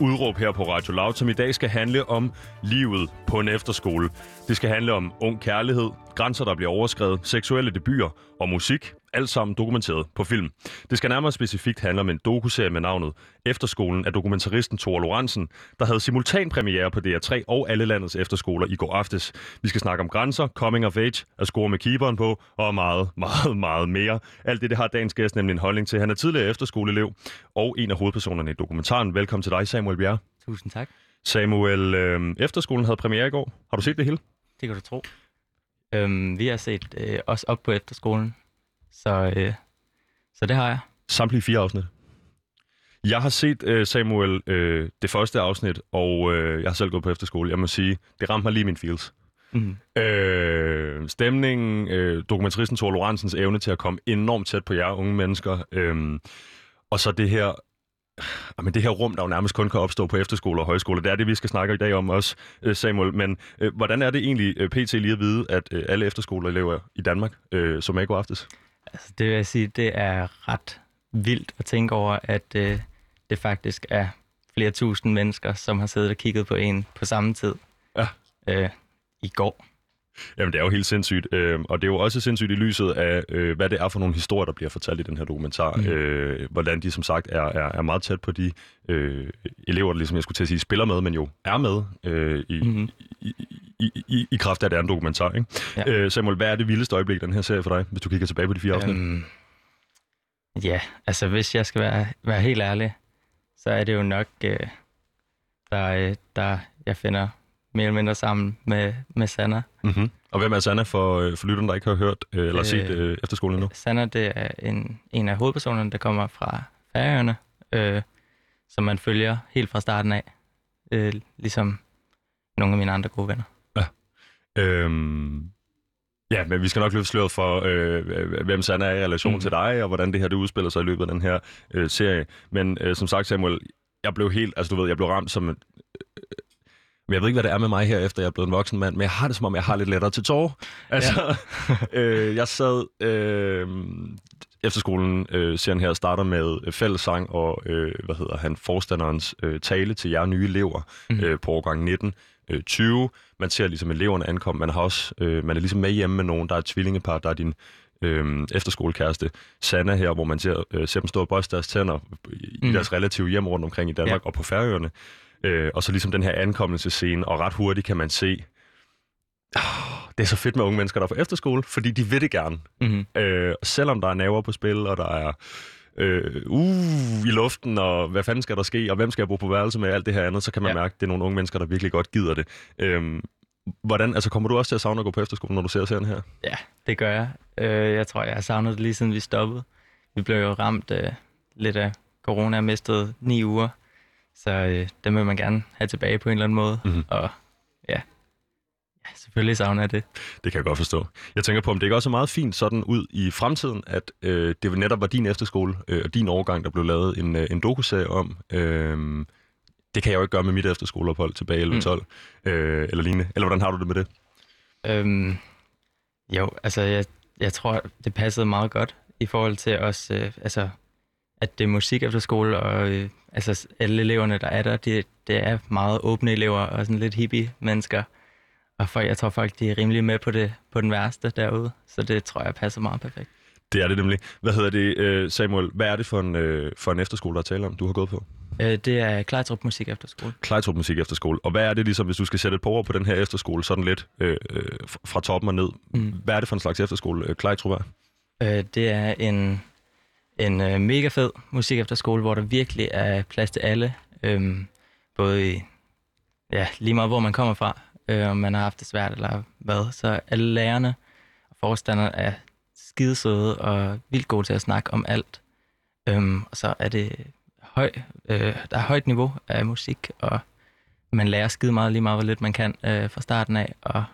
Udråb her på Radio Loud, som i dag skal handle om livet på en efterskole. Det skal handle om ung kærlighed, grænser, der bliver overskrevet, seksuelle debuter og musik. Alt sammen dokumenteret på film. Det skal nærmere specifikt handle om en dokuserie med navnet Efterskolen af dokumentaristen Thor Lorentzen, der havde simultanpremiere på DR3 og alle landets efterskoler i går aftes. Vi skal snakke om grænser, coming of age, at score med keeperen på og meget, meget, meget mere. Alt det, det har dagens gæst nemlig en holdning til. Han er tidligere efterskoleelev og en af hovedpersonerne i dokumentaren. Velkommen til dig, Samuel Bjerre. Tusind tak. Samuel, øh, efterskolen havde premiere i går. Har du set det hele? Det kan du tro. Øhm, vi har set øh, os op på efterskolen, så, øh, så det har jeg. Samtlige fire afsnit. Jeg har set øh, Samuel øh, det første afsnit, og øh, jeg har selv gået på efterskole. Jeg må sige, det ramte mig lige min feels. Mm. Øh, stemningen, øh, dokumentaristen Thor Lorentzens evne til at komme enormt tæt på jer unge mennesker, øh, og så det her Jamen, det her rum, der jo nærmest kun kan opstå på efterskoler og højskoler, det er det, vi skal snakke i dag om også, øh, Samuel. Men øh, hvordan er det egentlig øh, pt. lige at vide, at øh, alle efterskoleelever i Danmark øh, som er aftes? Altså, det vil jeg sige, det er ret vildt at tænke over, at øh, det faktisk er flere tusind mennesker, som har siddet og kigget på en på samme tid Ja. øh, i går. Jamen, det er jo helt sindssygt. Øh, og det er jo også sindssygt i lyset af, øh, hvad det er for nogle historier, der bliver fortalt i den her dokumentar. Mm. Øh, hvordan de som sagt er, er, er meget tæt på de øh, elever, der ligesom jeg skulle til at sige, spiller med, men jo er med øh, i, Mhm. i, i, i, i kraft af, at det er en dokumentar. Ikke? Ja. Øh, Samuel, hvad er det vildeste øjeblik i den her serie for dig, hvis du kigger tilbage på de fire afsnit? Øhm, ja, altså hvis jeg skal være, være helt ærlig, så er det jo nok, øh, der, øh, der jeg finder mere eller mindre sammen med, med Sanna. Mm-hmm. Og hvem er Sanna for, øh, for lytterne, der ikke har hørt øh, eller Øh, set øh, efterskolen endnu? Sanna, det er en, en af hovedpersonerne, der kommer fra Færøerne, øh, som man følger helt fra starten af, øh, ligesom nogle af mine andre gode venner. Øhm, ja, men vi skal nok løfte sløret for, øh, hvem Sanna er i relation mm. Til dig, og hvordan det her det udspiller sig i løbet af den her øh, serie. Men øh, som sagt, Samuel, jeg blev helt, altså du ved, jeg blev ramt som... Øh, men jeg ved ikke, hvad det er med mig her, efter jeg er blevet en voksen mand, men jeg har det som om, jeg har lidt lettere til tårer. Altså, ja. øh, jeg sad... Øh, efterskolen øh, serien her starter med øh, fællessang og, øh, hvad hedder han, forstanderens øh, tale til jer nye elever Mhm. øh, på årgang 19 øh, 20. Man ser ligesom eleverne ankomme. Man har også, øh, man er ligesom med hjemme med nogen. Der er et tvillingepar, der er din øh, efterskolekæreste Sanna her, hvor man ser, øh, ser dem stå og børste deres tænder i. Mm. deres relative hjem rundt omkring i Danmark ja. og på Færøerne. Øh, og så ligesom den her ankommelsescene, og ret hurtigt kan man se, oh, det er så fedt med unge mennesker, der er på efterskole, fordi de vil det gerne. Mm-hmm. Øh, selvom der er naver på spil, og der er øh, uh, i luften, og hvad fanden skal der ske, og hvem skal jeg bo på værelse med, alt det her andet, så kan man ja. Mærke, at det er nogle unge mennesker, der virkelig godt gider det. Øh, hvordan, altså kommer du også til at savne at gå på efterskole, når du ser serien her? Ja, det gør jeg. Øh, jeg tror, jeg har savnet det lige siden vi stoppede. Vi blev jo ramt øh, lidt af corona og mistede ni uger, så øh, dem vil man gerne have tilbage på en eller anden måde. Mhm. Og ja, ja, selvfølgelig savner jeg det. Det kan jeg godt forstå. Jeg tænker på, om det ikke også er meget fint sådan ud i fremtiden, at øh, det netop var din efterskole øh, og din årgang, der blev lavet en, øh, en dokuserie om. Øh, det kan jeg jo ikke gøre med mit efterskoleophold tilbage i 11-12, mm. øh, eller lignende. Eller hvordan har du det med det? Øhm, jo, altså jeg, jeg tror, det passede meget godt i forhold til også, øh, altså, at det er musik efter skole, og øh, altså, alle eleverne, der er der, det, det er meget åbne elever og sådan lidt hippie mennesker. Og folk, jeg tror folk, de er rimelig med på, det, på den værste derude, så det tror jeg passer meget perfekt. Det er det nemlig. Hvad hedder det, øh, Samuel? Hvad er det for en, øh, for en efterskole, der er tale om, du har gået på? Øh, det er Klejtrup Musik efter skole. Klejtrup Musik Efterskole. Og hvad er det ligesom, hvis du skal sætte et par ord på den her efterskole, sådan lidt øh, fra toppen og ned? Mm. Hvad er det for en slags efterskole, Klejtrup er? Det er en, en øh, mega fed musik efter skole, hvor der virkelig er plads til alle. Øhm, både i, ja, lige meget hvor man kommer fra, øh, om man har haft det svært eller hvad. Så alle lærerne og forstanderne er skidesøde og vildt gode til at snakke om alt. Øhm, og så er det høj, øh, der er højt niveau af musik, og man lærer skide meget, lige meget hvor lidt man kan øh, fra starten af, og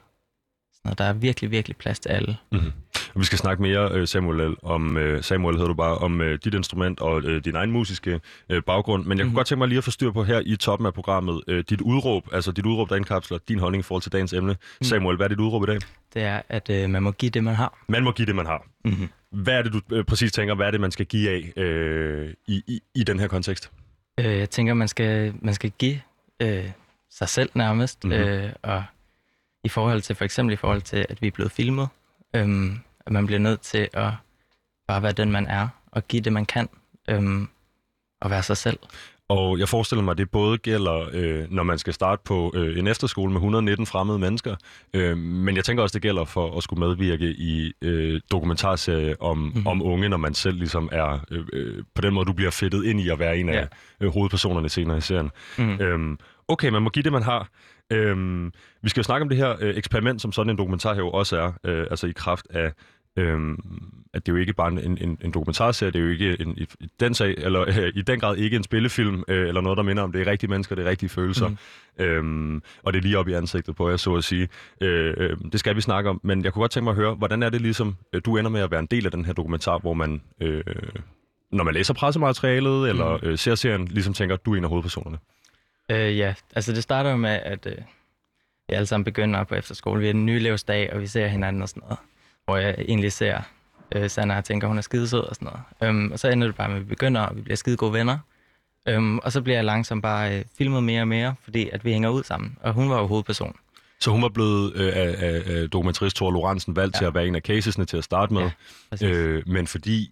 sådan noget. der er virkelig, virkelig plads til alle. Mm-hmm. Vi skal snakke mere, øh, Samuel, om øh, Samuel hedder du bare, om øh, dit instrument og øh, din egen musiske øh, baggrund. Men jeg kunne Mhm. godt tænke mig lige at få styr på her i toppen af programmet, øh, dit udråb, altså dit udråb, der indkapsler din holdning i forhold til dagens emne. Mm. Samuel, hvad er dit udråb i dag? Det er, at øh, man må give det, man har. Man må give det, man har. Mm-hmm. Hvad er det, du øh, præcis tænker, hvad er det, man skal give af øh, i, i, i den her kontekst? Øh, jeg tænker, man skal, man skal give øh, sig selv nærmest, Mhm. mm-hmm. øh, og i forhold til, for eksempel i forhold til, at vi er blevet filmet, øhm, at man bliver nødt til at bare være den, man er, og give det, man kan, øhm, og være sig selv. Og jeg forestiller mig, at det både gælder, øh, når man skal starte på øh, en efterskole med 119 fremmede mennesker, øh, men jeg tænker også, det gælder for at skulle medvirke i øh, dokumentarserie om. Mhm. om unge, når man selv ligesom er øh, øh, på den måde, du bliver fedtet ind i at være en af Ja. øh, hovedpersonerne senere i serien. Mm. Øhm, okay, man må give det, man har. Øhm, vi skal jo snakke om det her øh, eksperiment, som sådan en dokumentar her jo også er, øh, altså i kraft af, øhm, at det jo ikke bare en, en, en dokumentarserie, det er jo ikke en, i, den sag, eller øh, i den grad ikke en spillefilm, øh, eller noget, der minder om, det er rigtige mennesker, det er rigtige følelser, mm. øhm, og det er lige op i ansigtet på jer, så at sige. Øh, øh, det skal vi snakke om, men jeg kunne godt tænke mig at høre, hvordan er det ligesom, øh, du ender med at være en del af den her dokumentar, hvor man... Øh, når man læser pressematerialet, eller Mhm. øh, ser serien, ligesom tænker, du er en af hovedpersonerne. Øh, ja, altså det starter jo med, at øh, vi alle sammen begynder på efterskole. Vi er den nye elevsdag, og vi ser hinanden og sådan noget. Hvor jeg egentlig ser øh, Sanna og tænker, hun er skidesød og sådan noget. Øhm, og så ender det bare med, at vi begynder, og vi bliver skide gode venner. Øhm, og så bliver jeg langsomt bare øh, filmet mere og mere, fordi at vi hænger ud sammen. Og hun var jo hovedperson. Så hun var blevet øh, af, af, af dokumentarist Thor Lorentzen valgt ja. Til at være en af casesne til at starte med, Ja, Præcis. øh, men fordi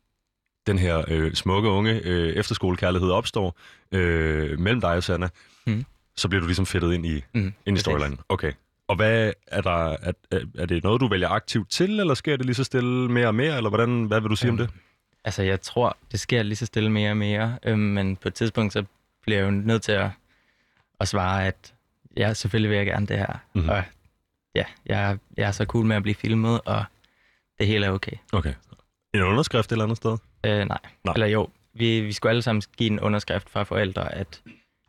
den her øh, smukke unge øh, efterskolekærlighed opstår øh, mellem dig og Sanna, mm. Så bliver du ligesom fedtet ind i, mm, ind i præcis. storyline. Okay. Og hvad er der er, er, det noget, du vælger aktivt til, eller sker det lige så stille mere og mere, eller hvordan, hvad vil du sige om Øhm, det? Altså, jeg tror, det sker lige så stille mere og mere, øhm, men på et tidspunkt, så bliver jeg jo nødt til at, at svare, at ja, selvfølgelig vil jeg gerne det her. Mhm. Mm-hmm. Og ja, jeg, jeg er så cool med at blive filmet, og det hele er okay. Okay. En underskrift et eller andet sted? Øh, nej. Nej. eller jo, vi, vi skulle alle sammen give en underskrift fra forældre, at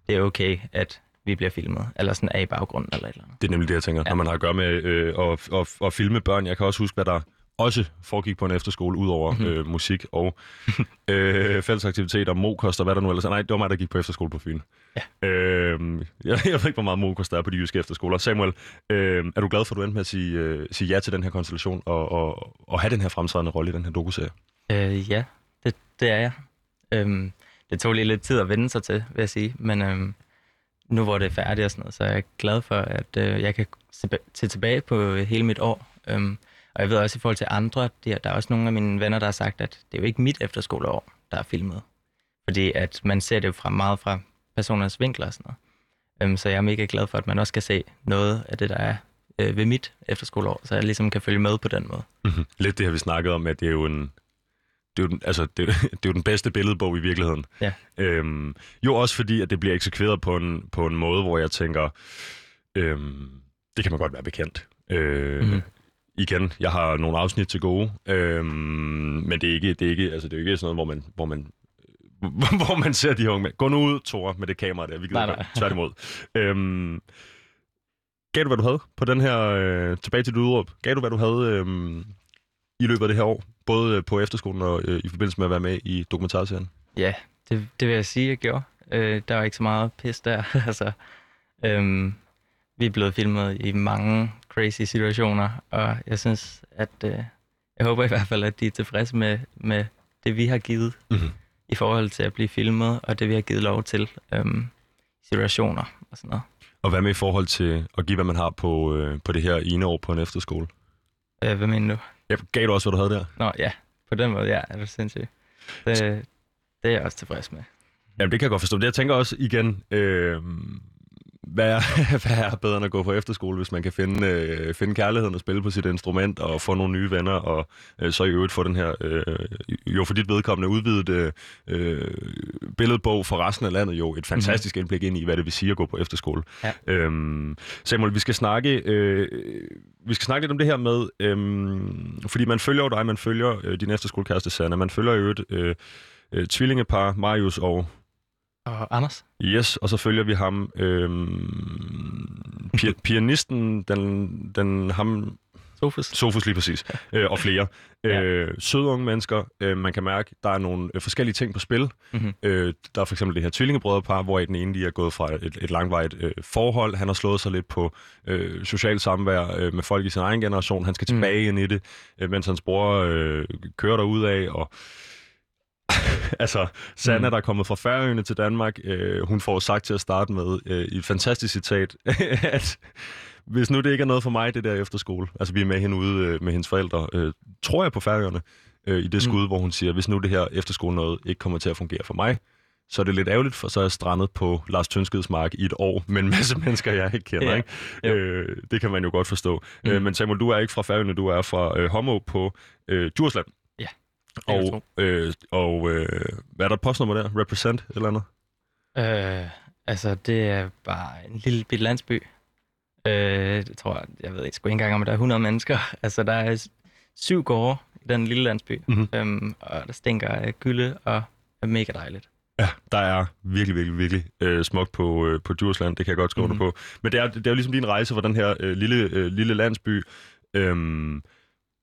det er okay, at vi bliver filmet, eller sådan er i baggrunden, eller et eller andet. Det er nemlig det, jeg tænker, ja. Når man har at gøre med øh, at, at, at filme børn. Jeg kan også huske, hvad der også foregik på en efterskole, udover Mhm. mm-hmm. øh, musik og øh, fællesaktiviteter, mokost og hvad der nu ellers er. Nej, det var mig, der gik på efterskole på Fyn. Ja. Øh, jeg, jeg ved ikke, hvor meget mokost der er på de jyske efterskoler. Samuel, øh, er du glad for, at du endte med at sige, øh, sige ja til den her konstellation og, og, og have den her fremtrædende rolle i den her dokuserie? Øh, ja, det, er jeg. Øhm, det tog lige lidt tid at vende sig til, vil jeg sige, men øhm, nu hvor det er færdigt og sådan noget, så er jeg glad for, at øh, jeg kan se, tilbage på hele mit år. Øhm, og jeg ved også i forhold til andre, der, der er også nogle af mine venner, der har sagt, at det er jo ikke mit efterskoleår, der er filmet. Fordi at man ser det jo fra meget fra personernes vinkler og sådan noget. Øhm, så jeg er mega glad for, at man også kan se noget af det, der er øh, ved mit efterskoleår, så jeg ligesom kan følge med på den måde. Mm-hmm. Lidt det har vi snakket om, at det er jo en... Det er, jo den, altså, det, det er jo den bedste billedbog i virkeligheden. Ja. Øhm, jo også fordi, at det bliver eksekveret på en, på en måde, hvor jeg tænker, øhm, det kan man godt være bekendt. Øh. Mhm. Igen, jeg har nogle afsnit til gode, øhm, men det er ikke, det er ikke, altså, det er ikke sådan noget, hvor man, hvor man hvor man ser de her unge mænd. Gå nu ud, Thor, med det kamera der. Vi gider Nej, nej. Tværtimod. øhm, gav du, hvad du havde på den her, øh, tilbage til dit udråb, gav du, hvad du havde øh, i løbet af det her år, både øh, på efterskolen og øh, i forbindelse med at være med i dokumentarserien? Ja, det, det vil jeg sige, jeg gjorde. Øh, der var ikke så meget pis der. altså, øhm, vi er blevet filmet i mange crazy situationer, og jeg synes, at øh, jeg håber i hvert fald, at de er tilfredse med, med det, vi har givet Mhm. i forhold til at blive filmet, og det, vi har givet lov til øhm, situationer og sådan noget. Og hvad med i forhold til at give, hvad man har på, øh, på det her ene år på en efterskole? Øh, hvad mener du? Ja, gav du også, hvad du havde der? Nå ja, på den måde, ja, er det sindssygt. Det, det er jeg også tilfreds med. Jamen, det kan jeg godt forstå. Det, jeg tænker også igen, øh, hvad, er, hvad er bedre end at gå på efterskole, hvis man kan finde, øh, finde kærligheden og spille på sit instrument og få nogle nye venner, og øh, så i øvrigt få den her, øh, jo for dit vedkommende udvidet øh, øh, billedbog for resten af landet, jo et fantastisk mm-hmm. indblik ind i, hvad det vil sige at gå på efterskole. Ja. Øhm, Samuel, vi skal snakke, øh, vi skal snakke lidt om det her med, øh, fordi man følger jo dig, man følger øh, din efterskolekæreste Sanna, man følger jo et øh, øh, tvillingepar, Marius og Og Anders? Yes, og så følger vi ham, øhm, pi- pianisten, den, den ham, Sofus? Sofus lige præcis, øh, og flere. Ja. Øh, søde unge mennesker, øh, man kan mærke, der er nogle øh, forskellige ting på spil. Mhm. Øh, der er for eksempel det her tvillingebrødrepar, hvor den ene lige er gået fra et, et langvarigt øh, forhold. Han har slået sig lidt på øh, social samvær øh, med folk i sin egen generation. Han skal Mm. tilbage ind i det, øh, mens hans bror øh, kører derud af, og altså, Sanna, Mm. der er kommet fra Færøerne til Danmark, øh, hun får sagt til at starte med øh, i et fantastisk citat, at hvis nu det ikke er noget for mig, det der efterskole, altså vi er med hende ude øh, med hendes forældre, øh, tror jeg på Færøerne, øh, i det skud, mm. hvor hun siger, hvis nu det her efterskole noget ikke kommer til at fungere for mig, så er det lidt ærgerligt, for så er jeg strandet på Lars Tønskeds mark i et år med en masse mennesker, jeg ikke kender. Ja, Ikke? jo. Øh, det kan man jo godt forstå. Mm. Mm. Øh, men Samuel, du er ikke fra Færøerne, du er fra øh, Homo på øh, Djursland. Ja, det kan jeg Og, øh, og øh, hvad er der et postnummer der? Represent eller andet? Øh, altså, det er bare en lille bit landsby. Øh, jeg tror, jeg, jeg ved ikke sgu ikke engang, om der er 100 mennesker. Altså, der er syv gårde i den lille landsby, Mhm. øhm, og der stinker af gylde og er mega dejligt. Ja, der er virkelig, virkelig, virkelig øh, smukt på, øh, på Djursland. Det kan jeg godt skrive mm. Mhm. på. Men det er, det er jo ligesom din rejse fra den her øh, lille, øh, lille landsby, øhm,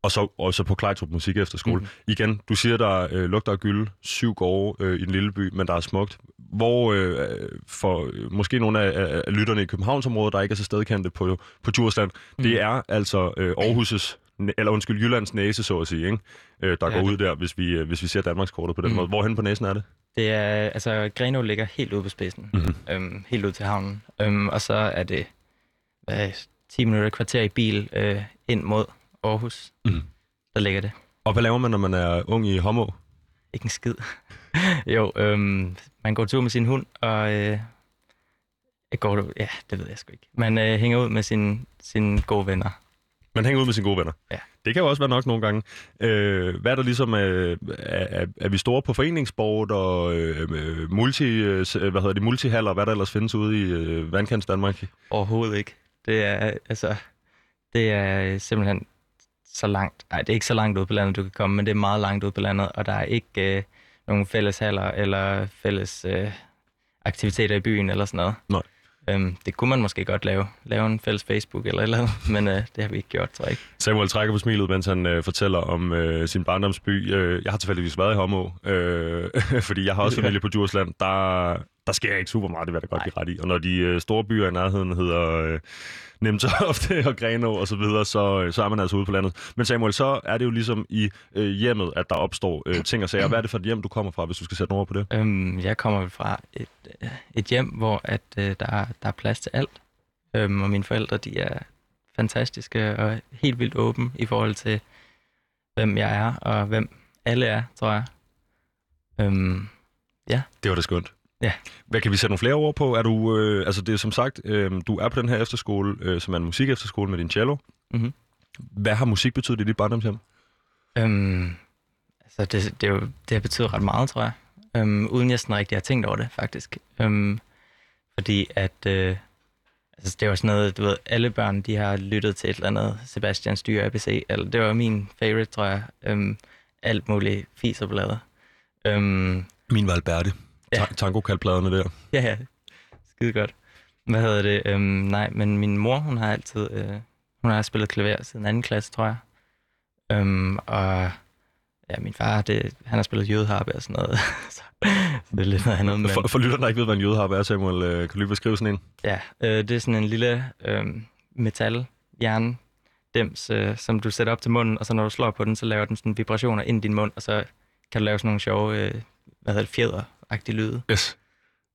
og så, og så på Klejtrup Musik Efterskole. Mhm. Mm. Igen, du siger, der øh, lugter af gylde, syv gårde øh, i en lille by, men der er smukt. Hvor øh, for øh, måske nogle af, af, lytterne i Københavnsområdet, der ikke er så stedkendte på, på Djursland, mm. det er altså øh, Aarhus' eller undskyld, Jyllands næse, så at sige, ikke? Øh, der Ja, går ud det- der, hvis vi, øh, hvis vi ser Danmarkskortet på den mm. Mhm. måde. Hvorhen på næsen er det? Det er, altså, Grenaa ligger helt ude på spidsen, Mhm. øhm, helt ud til havnen. Øhm, og så er det hvad, 10 minutter kvarter i bil øh, ind mod Aarhus. Mhm. Der ligger det. Og hvad laver man, når man er ung i Homo? Ikke en skid. jo, øhm, man går tur med sin hund, og øh, jeg går, ja, det ved jeg sgu ikke. Man øh, hænger ud med sine sin gode venner. Man hænger ud med sine gode venner. Ja. Det kan jo også være nok nogle gange. Øh, hvad er der ligesom, øh, er, er, er vi store på foreningssport og øh, øh, multi, øh, hvad hedder det, multihaller, hvad der ellers findes ude i øh, vandkants Danmark? Overhovedet ikke. Det er, altså, det er simpelthen så langt. Nej, det er ikke så langt ud på landet, du kan komme, men det er meget langt ud på landet, og der er ikke øh, nogen fælles haller eller fælles øh, aktiviteter i byen eller sådan noget. Nej. Øhm, det kunne man måske godt lave. Lave en fælles Facebook eller eller andet, men øh, det har vi ikke gjort, tror jeg ikke. Samuel trækker på smilet, mens han øh, fortæller om øh, sin barndomsby. Øh, jeg har tilfældigvis været i Homo, øh, fordi jeg har også familie på Djursland. Der, der sker ikke super meget, det vil jeg da godt give ret i. Og når de øh, store byer i nærheden hedder øh, Nemtoft og Grenaa og så videre, så, øh, så er man altså ude på landet. Men Samuel, så er det jo ligesom i øh, hjemmet, at der opstår øh, ting og sager. Hvad er det for et hjem, du kommer fra, hvis du skal sætte nogle ord på det? Øhm, jeg kommer fra et, øh, et hjem, hvor at, øh, der, er, der er plads til alt. Øhm, og mine forældre, de er fantastiske og helt vildt åbne i forhold til, hvem jeg er og hvem alle er, tror jeg. Øhm, Det var da skønt. Ja. Hvad kan vi sætte nogle flere ord på? Er du, øh, altså det er som sagt, øh, du er på den her efterskole, øh, som er en musikefterskole med din cello. Mhm. Hvad har musik betydet i dit barndomshjem? øhm, altså det, det, jo, det har betydet ret meget, tror jeg. Øhm, uden jeg sådan rigtig har tænkt over det, faktisk. Øhm, fordi at... Øh, altså det var sådan noget, du ved, alle børn, de har lyttet til et eller andet Sebastian Styr ABC, eller det var min favorite, tror jeg. Øhm, alt muligt fis og blade. Øhm, Min var Alberte. Ja. Ja. Tango-kaldpladerne der. Ja, ja. Skide godt. Hvad hedder det? Øhm, nej, men min mor, hun har altid... Øh, hun har spillet klaver siden anden klasse, tror jeg. Øhm, og ja, min far, det, han har spillet jødeharpe og sådan noget. så, så det er lidt noget andet. Men, For, for lytterne, der ikke ved, hvad en jødeharpe er, Samuel, øh, kan du lige beskrive sådan en? ja, øh, det er sådan en lille øh, metal jerndims, øh, som du sætter op til munden, og så når du slår på den, så laver den sådan vibrationer ind i din mund, og så kan du lave sådan nogle sjove, øh, hvad hedder det, fjeder-agtige lyde. Yes.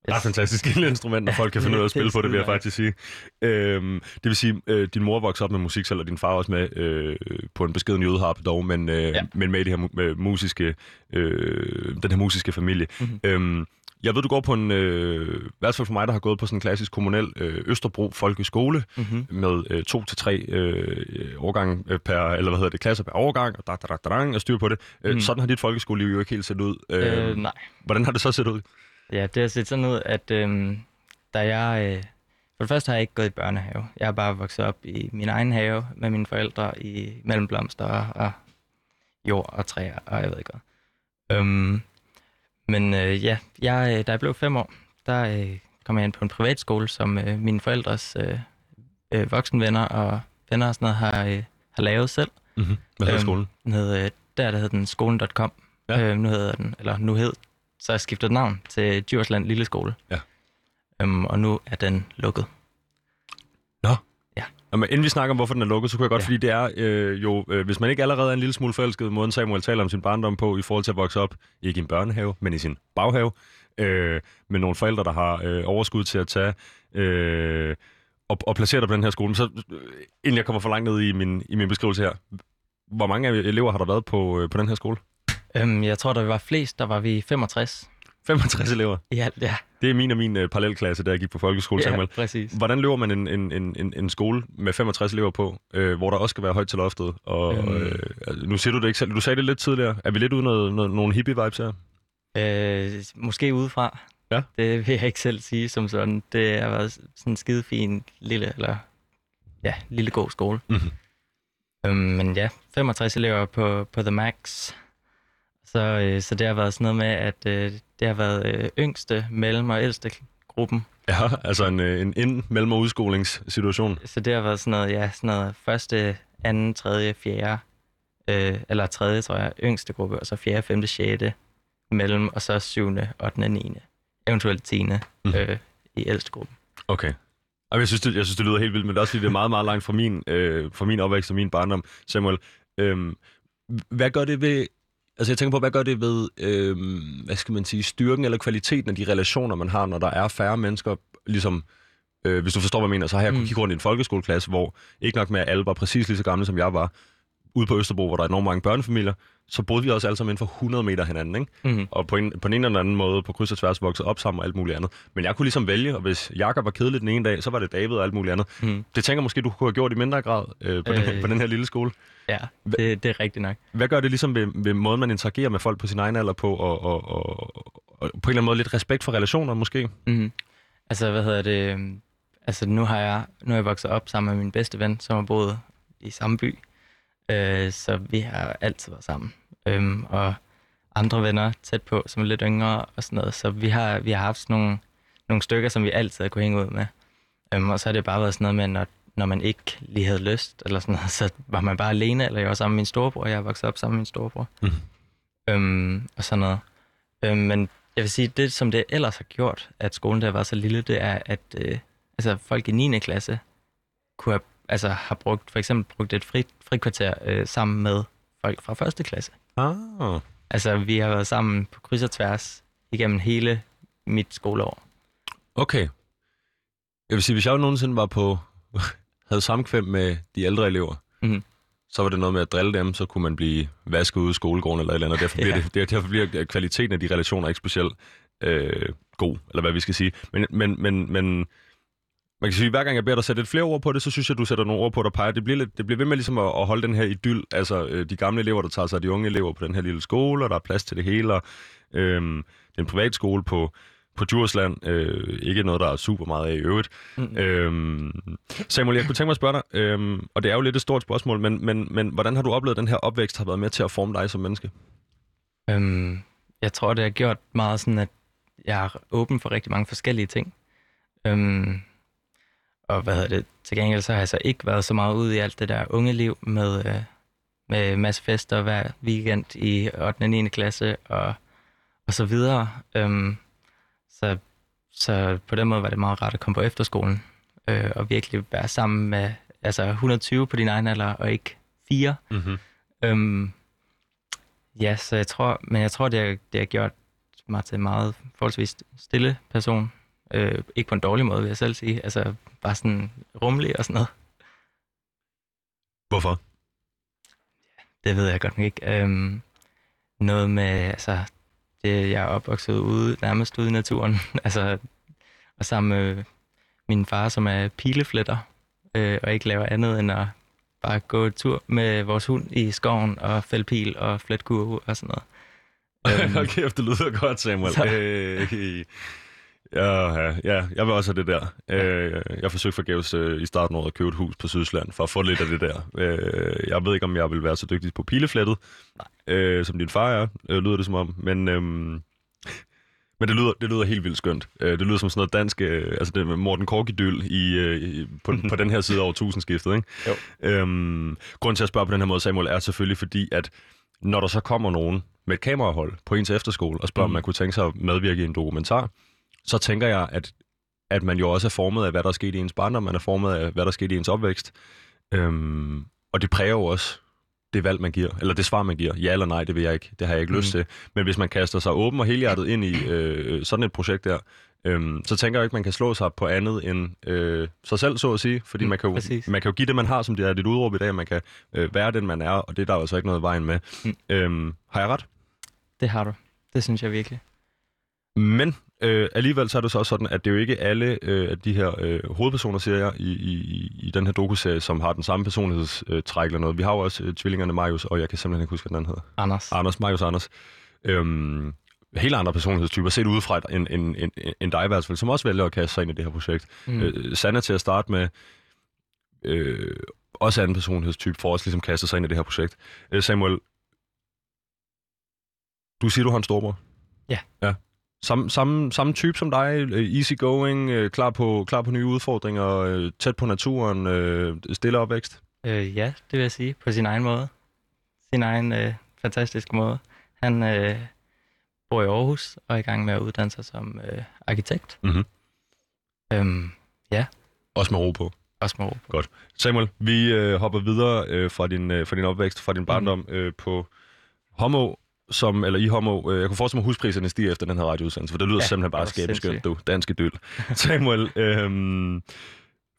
Ret Yes. fantastisk lille instrument, når folk kan finde ud af at spille på det, vil jeg faktisk sige. Øhm, det vil sige, øh, din mor voksede op med musik selv, og din far også med øh, på en beskeden jødeharpe dog, men, øh, Ja. men med, det her med musiske, øh, den her musiske familie. Mhm. Øhm, jeg ved, du går på en, øh, i hvert fald for mig, der har gået på sådan en klassisk kommunel øh, Østerbro Folkeskole, Mm-hmm. med øh, to til tre øh, årgang øh, per, eller hvad hedder det, klasser per årgang, og da, da, da, da, da, og styr på det. Øh, Mm. Sådan har dit folkeskoleliv jo ikke helt set ud. Øh, Øh, nej. Hvordan har det så set ud? Ja, det har set sådan ud, at øhm, da jeg... Øh, for det første har jeg ikke gået i børnehave. Jeg har bare vokset op i min egen have med mine forældre i mellemblomster og jord og træer, og jeg ved ikke hvad. Øhm, men øh, ja, jeg, øh, da jeg blev fem år, der øh, kom jeg ind på en privatskole, som øh, mine forældres øh, øh, voksenvenner og venner og sådan noget har, øh, har lavet selv. Mm-hmm. Hvad hedder Øhm, skolen? Den hed, øh, der, der hed den skolen.com. Ja. Ja. Øh, nu hedder den, eller nu hed, så har jeg skiftet navn til Djursland Lille Skole. Ja. Øhm, og nu er den lukket. Nå, men inden vi snakker om, hvorfor den er lukket, så kunne jeg godt, ja. Ja. fordi det er øh, jo, øh, hvis man ikke allerede er en lille smule forelsket, måden Samuel taler om sin barndom på, i forhold til at vokse op, ikke i en børnehave, men i sin baghave, øh, med nogle forældre, der har øh, overskud til at tage øh, og, og placere dig på den her skole. Så øh, inden jeg kommer for langt ned i min, i min beskrivelse her, hvor mange elever har der været på, øh, på den her skole? Øhm, jeg tror, der var flest, der var vi 65 65 elever. alt, ja. Det er min og min øh, parallelklasse, da jeg gik på folkeskole, Samuel. ja præcis. Hvordan løber man en, en, en, en, en skole med 65 elever på, øh, hvor der også skal være højt til loftet? Og, Øhm. øh, altså, nu siger du det ikke selv. Du sagde det lidt tidligere. Er vi lidt ude noget, noget, nogle hippie-vibes her? Øh, måske udefra. Ja. Det vil jeg ikke selv sige som sådan. Det har været sådan en skide fin lille, eller ja, lille god skole. Mhm. Øhm, men ja, 65 elever på, på The Max. Så, øh, så det har været sådan noget med, at øh, det har været øh, yngste, mellem og ældste gruppen. Ja, altså en, øh, en ind mellem- og udskolingssituation. Så det har været sådan noget, ja, sådan noget første, anden, tredje, fjerde, øh, eller tredje, tror jeg, yngste gruppe, og så fjerde, femte, sjette, mellem, og så syvende, ottende, niende, eventuelt tiende Mhm. øh, i ældste gruppe. Okay. Jamen, jeg, synes, det, jeg synes, det lyder helt vildt, men det er også fordi, det er meget, meget langt fra min, øh, fra min opvækst og min barndom, Samuel. Øhm, hvad gør det ved... Altså, jeg tænker på, hvad gør det ved, øhm, hvad skal man sige, styrken eller kvaliteten af de relationer, man har, når der er færre mennesker, ligesom... Øh, hvis du forstår, hvad jeg mener, så har jeg mm. Mm. kigget rundt i en folkeskoleklasse, hvor ikke nok med, at alle var præcis lige så gamle, som jeg var, ude på Østerbro, hvor der er enormt mange børnefamilier, så boede vi også alle sammen inden for 100 meter hinanden, ikke? Mm-hmm. og på en, på en eller anden måde på kryds og tværs vokset op sammen og alt muligt andet. Men jeg kunne ligesom vælge, og hvis Jakob var kedelig den ene dag, så var det David og alt muligt andet. Mm. Det tænker måske, du kunne have gjort i mindre grad øh, på, øh. Den, på den her lille skole. Ja, det, det er rigtigt nok. Hvad gør det ligesom ved, ved måden, man interagerer med folk på sin egen alder på, og, og, og, og på en eller anden måde lidt respekt for relationer måske? Mm. Altså, hvad hedder det? øhm, Altså, nu har jeg, nu er jeg vokset op sammen med min bedste ven, som har boet i samme by. Øh, så vi har altid været sammen. Øhm, og andre venner tæt på, som er lidt yngre og sådan noget. Så vi har, vi har haft sådan nogle, nogle stykker, som vi altid har kunne hænge ud med. Øhm, og så har det bare været sådan noget med, når, når man ikke lige havde lyst, eller sådan noget, så var man bare alene, eller jeg var sammen med min storebror. Jeg er vokset op sammen med min storebror. Mhm. Øhm, og sådan noget. Øhm, men jeg vil sige, det som det ellers har gjort, at skolen der var så lille, det er, at øh, altså, folk i 9. klasse kunne have, altså, har brugt, for eksempel brugt et frit, frikvarter øh, sammen med folk fra første klasse. Ah. Altså, vi har været sammen på kryds og tværs igennem hele mit skoleår. Okay. Jeg vil sige, hvis jeg nogensinde var på, havde samkvem med de ældre elever, Mhm. så var det noget med at drille dem, så kunne man blive vasket ude i skolegården eller et eller andet. Derfor bliver, Ja. det, det, derfor bliver kvaliteten af de relationer ikke specielt øh, god, eller hvad vi skal sige. Men, men, men, men man kan sige, hver gang jeg beder dig sætte lidt flere ord på det, så synes jeg, du sætter nogle ord på, der peger. Det bliver, lidt, det bliver ved med ligesom at, at holde den her idyll, altså øh, de gamle elever, der tager sig af de unge elever på den her lille skole, og der er plads til det hele, og øh, det er en privat skole på, på Djursland. Øh, ikke noget, der er super meget af i øvrigt. Mm. Øhm, Samuel, jeg kunne tænke mig at spørge dig, øhm, og det er jo lidt et stort spørgsmål, men, men, men hvordan har du oplevet, at den her opvækst har været med til at forme dig som menneske? Øhm, jeg tror, det har gjort meget sådan, at jeg er åben for rigtig mange forskellige ting. Øhm, og hvad hedder det? Til gengæld så har jeg så ikke været så meget ude i alt det der unge liv med, øh, med masse fester hver weekend i 8. og 9. klasse og, og så videre. Øhm, så, så på den måde var det meget rart at komme på efterskolen øh, og virkelig være sammen med altså 120 på din egen alder og ikke fire. Mm-hmm. Øhm, ja, så jeg tror, men jeg tror, det har, det har gjort mig til en meget forholdsvis stille person. Øh, ikke på en dårlig måde, vil jeg selv sige. Altså, bare sådan rummelig og sådan noget. Hvorfor? Det ved jeg godt nok ikke. Øhm, noget med, altså, det, jeg er opvokset ude, nærmest ude i naturen. altså, og sammen med min far, som er pilefletter, øh, og ikke laver andet end at bare gå tur med vores hund i skoven og fælde pil og flet kurve og sådan noget. Øhm, kæft, det lyder godt, Samuel. Så- Øh, ja, ja, jeg vil også have det der. Øh, jeg forsøgte forgæves øh, i starten af at købe et hus på Sydsland, for at få lidt af det der. Øh, jeg ved ikke, om jeg vil være så dygtig på pileflettet, øh, som din far er, øh, lyder det som om. Men, øh, Men det lyder, det lyder helt vildt skønt. Øh, det lyder som sådan noget dansk, øh, altså det med Morten Kork-idyl i, øh, i, på, på den her side over tusindskiftet, ikke? Jo. Øhm, grunden til at spørge på den her måde, Samuel, er selvfølgelig fordi, at når der så kommer nogen med et kamerahold på ens efterskole og spørger, mm. om man kunne tænke sig at medvirke i en dokumentar, så tænker jeg, at, at man jo også er formet af, hvad der er sket i ens barndom, man er formet af, hvad der er sket i ens opvækst. Øhm, og det præger jo også det valg, man giver, eller det svar, man giver. Ja eller nej, det vil jeg ikke. Det har jeg ikke mm. lyst til. Men hvis man kaster sig åben og helhjertet ind i øh, sådan et projekt der, øhm, så tænker jeg ikke, man kan slå sig på andet end øh, sig selv, så at sige. Fordi mm, man, kan jo, man kan jo give det, man har, som det er dit udråb i dag. Man kan øh, være den, man er, og det er der altså ikke noget vejen med. Mm. Øhm, har jeg ret? Det har du. Det synes jeg virkelig. Men øh, alligevel så er det så også sådan, at det er jo ikke alle øh, af de her øh, hovedpersoner, siger jeg, i, i, i den her dokuserie, som har den samme personlighedstræk eller noget. Vi har jo også øh, tvillingerne Marius, og jeg kan simpelthen ikke huske, hvad den hedder. Anders. Anders, Marius Anders. Øhm, helt andre personlighedstyper, set udefra end, end, end, end dig i hvert fald, som også vælger at kaste sig ind i det her projekt. Mm. Øh, Sanna til at starte med, øh, også anden personlighedstype, for også ligesom kaste sig ind i det her projekt. Øh, Samuel, du siger, du har en storbror? Ja. Ja. Samme, samme, samme type som dig, øh, easy going, øh, klar, på, klar på nye udfordringer, øh, tæt på naturen, stille opvækst? Øh, ja, det vil jeg sige, på sin egen måde. Sin egen øh, fantastiske måde. Han øh, bor i Aarhus og er i gang med at uddanne sig som øh, arkitekt. Mm-hmm. Øhm, ja. Også med ro på? Også med ro på. Godt. Samuel, vi øh, hopper videre øh, fra, din, øh, fra din opvækst, fra din barndom mm. øh, på Homo som, eller i Homo, øh, jeg kunne forestille mig, at huspriserne stiger efter den her radioudsendelse, for det lyder ja, simpelthen bare skæbeskønt, du, dansk idyl. Samuel, øhm,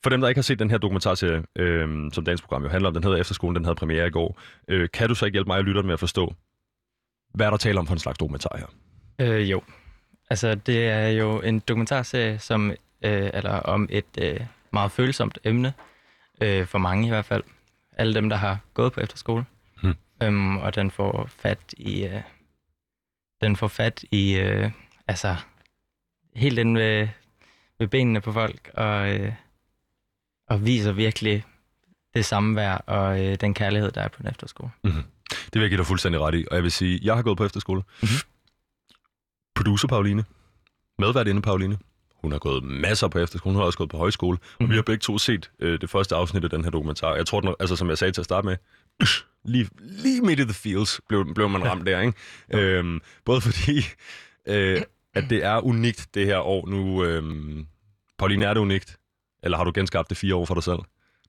for dem, der ikke har set den her dokumentarserie, øhm, som dagens program jo handler om, den hedder Efterskolen, den havde premiere i går, øh, kan du så ikke hjælpe mig og lytterne med at forstå, hvad er der taler om for en slags dokumentar her? Øh, jo. Altså, det er jo en dokumentarserie, som, øh, eller om et øh, meget følsomt emne, øh, for mange i hvert fald. Alle dem, der har gået på efterskole. Øhm, og den får fat i, øh, den får fat i, øh, altså, helt den ved, ved benene på folk, og, øh, og viser virkelig det samvær og øh, den kærlighed, der er på en efterskole. Mm-hmm. Det vil jeg give dig fuldstændig ret i, og jeg vil sige, jeg har gået på efterskole. Mm-hmm. Producer Pauline, medvært Pauline, hun har gået masser på efterskole, hun har også gået på højskole, mm-hmm. og vi har begge to set øh, det første afsnit af den her dokumentar. Jeg tror, den, altså som jeg sagde til at starte med, lige, lige midt i the fields blev, blev man ramt der, ikke? øhm, både fordi, øh, at det er unikt det her år nu. Øhm, Pauline, er det unikt? Eller har du genskabt det fire år for dig selv?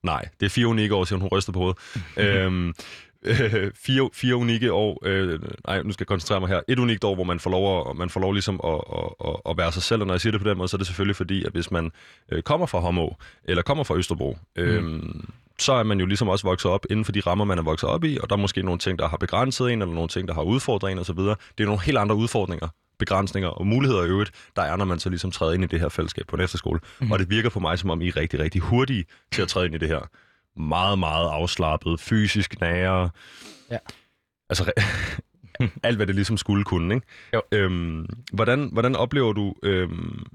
Nej, det er fire unikke år, siger hun, hun ryster på hovedet. øhm, øh, fire, fire unikke år, øh, nej, nu skal jeg koncentrere mig her, et unikt år, hvor man får lov, at, man får lov ligesom at, at, at, at være sig selv, og når jeg siger det på den måde, så er det selvfølgelig fordi, at hvis man øh, kommer fra Homo, eller kommer fra Østerbro, øh, mm så er man jo ligesom også vokset op inden for de rammer, man er vokset op i, og der er måske nogle ting, der har begrænset en, eller nogle ting, der har udfordret en osv. Det er nogle helt andre udfordringer, begrænsninger og muligheder i øvrigt, der er, når man så ligesom træder ind i det her fællesskab på en efterskole. Mm. Og det virker på mig, som om I er rigtig, rigtig hurtige til at træde ind i det her. Meget, meget afslappet, fysisk nære. Ja. Altså, alt hvad det ligesom skulle kunne, ikke? Jo. Øhm, hvordan, hvordan oplever du... Øhm,